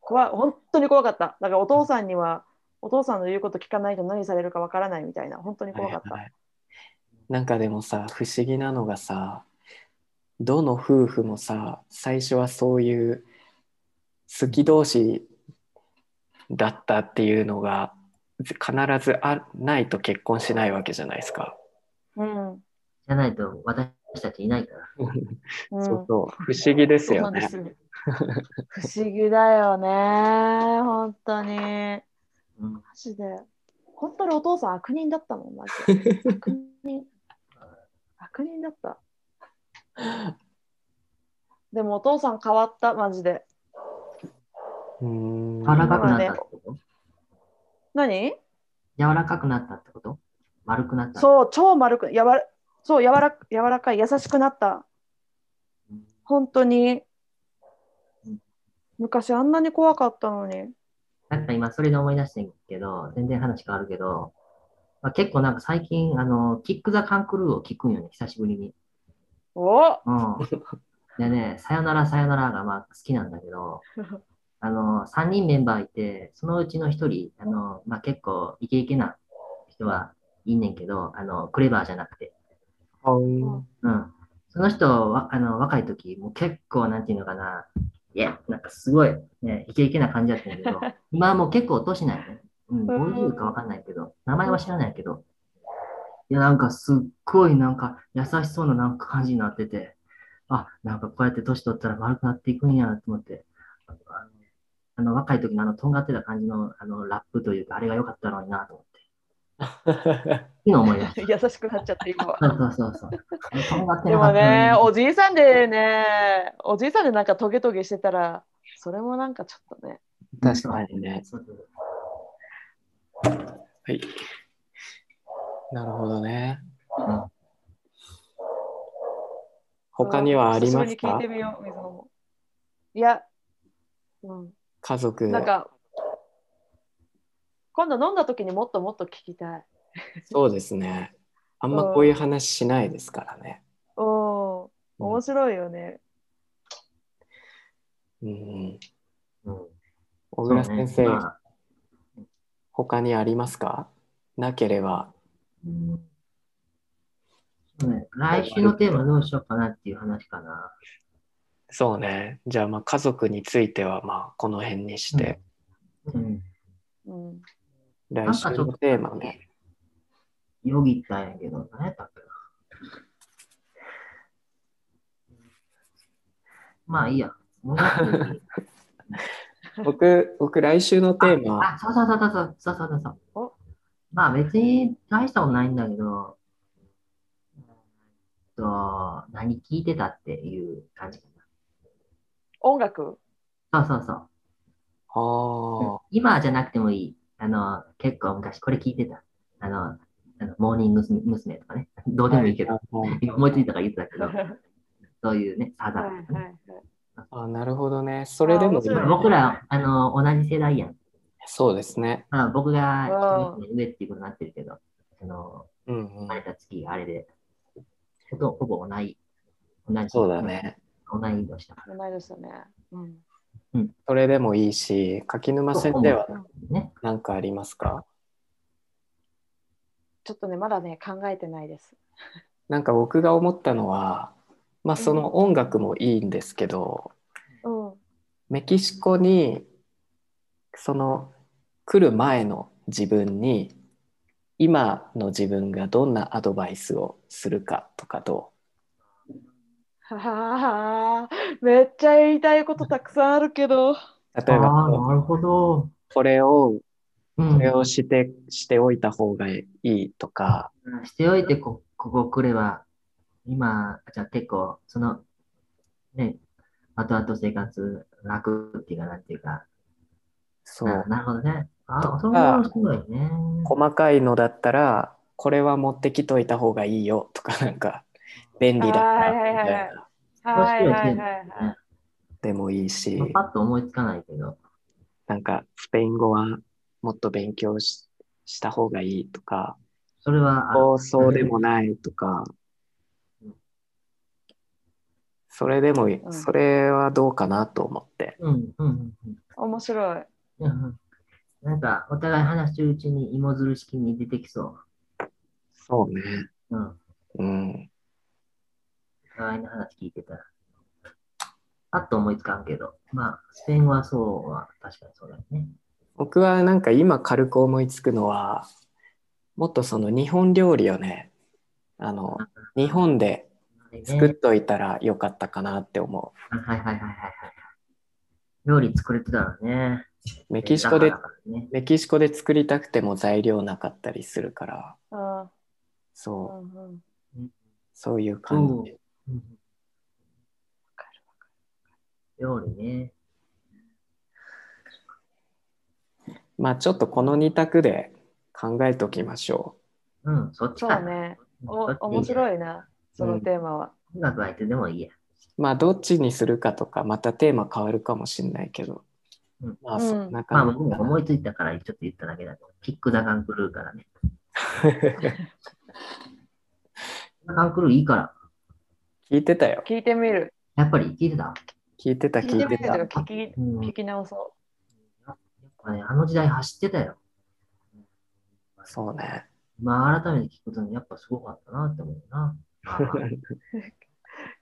怖い、本当に怖かった。だからお父さんには、お父さんの言うこと聞かないと何されるかわからないみたいな、本当に怖かった。はいはいなんかでもさ不思議なのがさどの夫婦もさ最初はそういう好き同士だったっていうのが必ずあないと結婚しないわけじゃないですか。うん。じゃないと私たちいないから。うん、そうそう不思議ですよね。不思議だよね。本当に。うんマジで。本当にお父さん悪人だったもん、マジで。悪人。悪人だった。でもお父さん変わった、マジで。うーん柔らかくなった何？柔らかくなったってこと？丸くなった？そう、超丸く、やわらそう柔ら、柔らかい、優しくなった。うん本当にうん。昔あんなに怖かったのに。なんか今それで思い出してんけど、全然話変わるけど、まあ、結構なんか最近、あの、キック・ザ・カンクルーを聞くんよね、久しぶりに。おうん。でね、さよならさよならがまあ好きなんだけど、あの、3人メンバーいて、そのうちの1人、あの、まあ結構イケイケな人はいんねんけど、あの、クレバーじゃなくて。うんうん。その人は、あの、若い時、もう結構、なんていうのかな、いや、なんかすごい、ね、イケイケな感じだったんだけど、今はもう結構年ないね。うん、うん50かわかんないけど、名前は知らないけど、いや、なんかすっごいなんか優しそうななんか感じになってて、あ、なんかこうやって年取ったら丸くなっていくんやと思って、あの、あの若い時のあの、とんがってた感じの、あの、ラップというか、あれが良かったのになと思って、今思い出した。優しくなっちゃった今は。そうそうそうそう。とんがってでもね、おじいさんでね、おじいさんでなんかトゲトゲしてたら、それもなんかちょっとね。確かにね。はい。なるほどね。うん他にはありますか？いてみよう、水野も。いや、うん、家族。なんか、今度飲んだ時にもっともっと聞きたい。そうですね。あんまこういう話しないですからね。うん、面白いよね。うん。うん小倉先生、ねまあ他にありますか？なければ。うんね来週のテーマどうしようかなっていう話かな。そうね。じゃあ、まあ家族については、まあこの辺にして、うん。うん、来週のテーマね。よぎったんやけど、何やったっけな。まあいいや。僕、僕、来週のテーマ、あ、あそうそうそうそうそうそうそうそうお。まあ別に大したことないんだけど、えっと、何聞いてたっていう感じか音楽？な。そうそうそう。ああ、今じゃなくてもいい。あの、結構昔これ聞いてた。あの、あのモーニング娘。とかね。どうでもいいけど、はい今思いついたから言ってたけど、はいそういうね、サザはいンとかね。はい。あなるほどね。それでもね僕ら、あの、同じ世代やん。そうですね。まあ、僕が上っていうことになってるけど、あの、うんうん生ま。れた月があれで、ほとほぼ同い、同じ。そうだ。ね。同い年だか同い年だね。うん。それでもいいし、柿沼先生は。何かありますか？ちょっとね、まだね、考えてないです。なんか僕が思ったのは、まあその音楽もいいんですけど、うん。メキシコにその来る前の自分に今の自分がどんなアドバイスをするかとかどはははめっちゃ言いたいことたくさんあるけど。う例えばなるほど。これをうんこれをしてしておいた方がいいとか、しておいてこ、ここ来れば、今、じゃあ結構、その、ね、後々生活楽っていうか、なんていうか、そうななるほどね。あそれはすごいね。細かいのだったらこれは持ってきといた方がいいよとかなんか便利だからみはいはいはいたいなはいはいはいはい。でもいいしパッと思いつかないけど。なんかスペイン語はもっと勉強しした方がいいとかそれは、あそうそうでもないとかうんそれでもいいうんそれはどうかなと思ってうん、うん、うん面白い。なんか、お互い話してるうちに芋づる式に出てきそそうねう。うん。うんお互いの話聞いてたら。パッと思いつかんけど。まあ、スペイン語はそうは、確かにそうだよね。僕はなんか今軽く思いつくのはもっとその日本料理をねあの日本で作っねといたらよかったかなって思はいはいはいはいはい。料理作れてたらね。うメキシコでね。メキシコで作りたくても材料なかったりするからうんうそうんうんそういう感じうん料理ね。まあちょっとこの2択で考えときましょうん、そっちそかそっちでいいお面や白いな、そのテーマは。音楽相手でもいいや。うまあどっちにするかとかまたテーマ変わるかもしれないけど、うんまあそんなまあ感じ僕も思いついたからちょっと言っただけだと。キック・ザ・ガン・クルーからね。ガン・クルーいいから。聞いてたよ聞いてみる。やっぱり聞いてた？聞いてた聞いてみる聞いてた聞きうん。聞き直そやっぱね、あの時代走ってたよ。そうねまあ改めて聞くとね、やっぱすごかったなって思うな。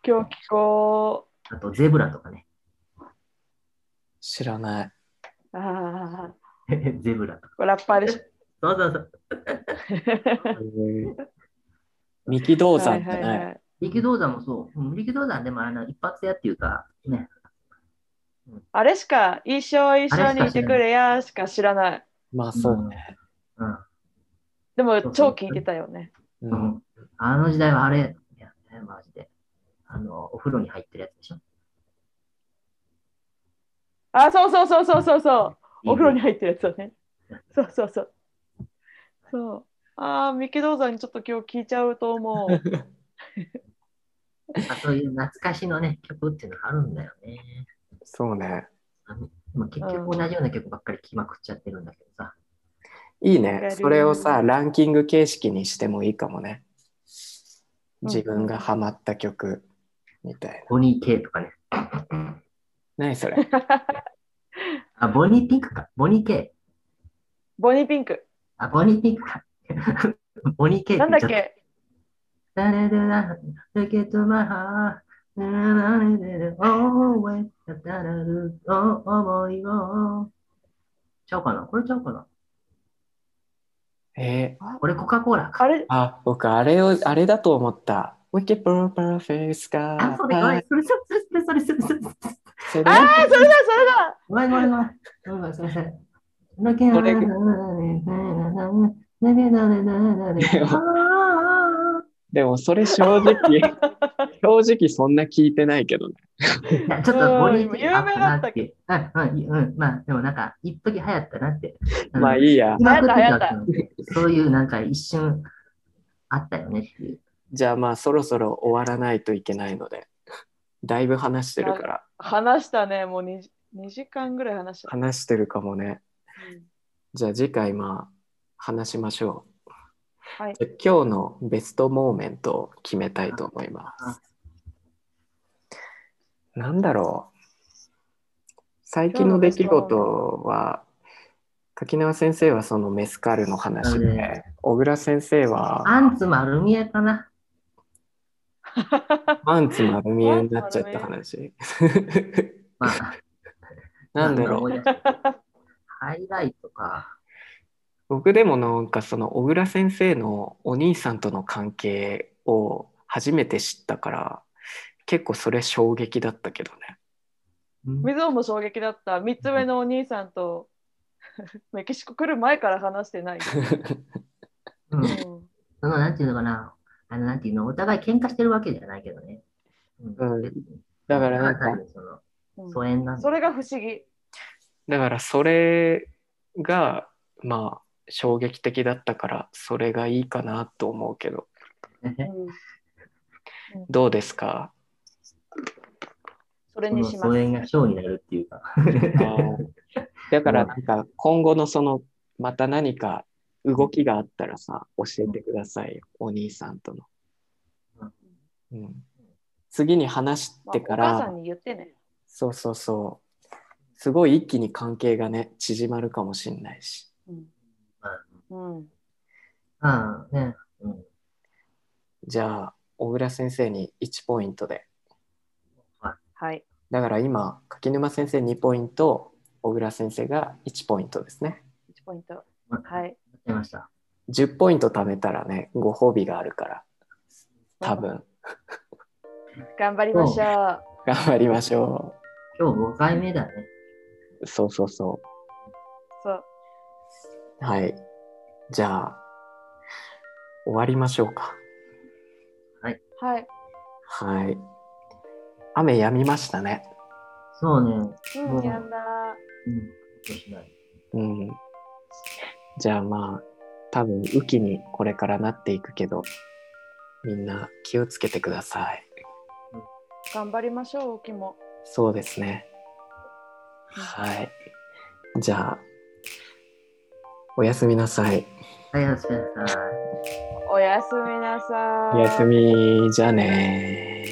今日聞こあと、ゼブラとかね。知らない。う。ああ、ゼブラとか。これラッパーでしょ。そうそうそう。三木道山じゃない。力道山もそう。うん力道山でもあの一発屋っていうか、ね。あれしか一生一緒にいてくれやしか知らない。まあそうね。うん。でも超聞いてたよね。ううんん、あの時代はあれ、いやね、マジで。あの、お風呂に入ってるやつでしょ。あ、そうそうそうそうそうそう。お風呂に入ってるやつだね。そうそうそう。そう。ああ、三木道山にちょっと今日聞いちゃうと思う。あそういう懐かしのね、曲っていうのがあるんだよね。そうね。あのまあ、結局同じような曲ばっかり聴きまくっちゃってるんだけどさ。いい。ねそれをさ、ランキング形式にしてもいいかもね。うん自分がハマった曲みたいな。ボニー・ケイとかね。何それ？あ、ボニー・ピンクか。ボニー・ケイ。ボニーピンク。あ、ボニー・ピンクか。ボニー・ケイなんだっけ？Take it to my heart. Always. 思いを。ちゃうかな？これちゃうかな？えー、れコカ・コーラあれ？あ、僕あれを、あれだと思った。ウィケプロパラフェイスか。あ、そうだ、それ、それ、それ、それ、それ、それ。ああ、それだ、それだ。ごめん、ごめん、ごめん。ごめん、すみません。これ。でもそれ正直、正直そんな聞いてないけどね。ちょっとボリうんー有名だったっけうん、うん、うん、まあ、でもなんか、一時流行ったなって。うんまあいいや。今食って流行ったそういうなんか一瞬あったよねっていう。じゃあまあそろそろ終わらないといけないので、だいぶ話してるから、話したね、もう 2, 2時間ぐらい話した。話してるかもね。じゃあ次回まあ話しましょう。はいじゃあ今日のベストモーメントを決めたいと思います。なんだろう。最近の出来事は、柿縄先生はそのメスカルの話あでね、小倉先生はアンツ丸見えかな。パンツ丸見えになっちゃった話。まあ、なんだろう。ハイライトか。僕でもなんかその小倉先生のお兄さんとの関係を初めて知ったから結構それ衝撃だったけどね。うん水尾も衝撃だった。3つ目のお兄さんと メキシコ来る前から話してない。うんうんその、なんていうのかな。あの、なんていうの、お互い喧嘩してるわけじゃないけどね。うん別にだからなんか疎遠なんだそれが不思議。だからそれがまあ衝撃的だったからそれがいいかなと思うけど。うん。どうですか？それにします。がショーになるっていうか。だからなんか今後のそのまた何か動きがあったらさ教えてくださいよ。お兄さんとの。うん、次に話しまあおてから母さんに言ってね。そうそうそう。すごい一気に関係がね縮まるかもしれないし。うん。まあうんああ、ね。うん。じゃあ小倉先生に1ポイントではい。だから今柿沼先生2ポイント小倉先生が1ポイントですね1ポイント。わはい。かりました。10ポイント貯めたらねご褒美があるから多分頑張りましょう。頑張りましょ今日5回目だね。うそうそうそそう。うはいじゃあ終わりましょうかはい。はい雨止みましたねそうね。うん、やんだ。うん。どうしないうんじゃあまあ多分雨季にこれからなっていくけどみんな気をつけてください頑張りましょう、うきも。そうですね。はい。じゃあ、おやすみなさい。はい、おやすみなさい。おやすみなさい。おやすみ、じゃあね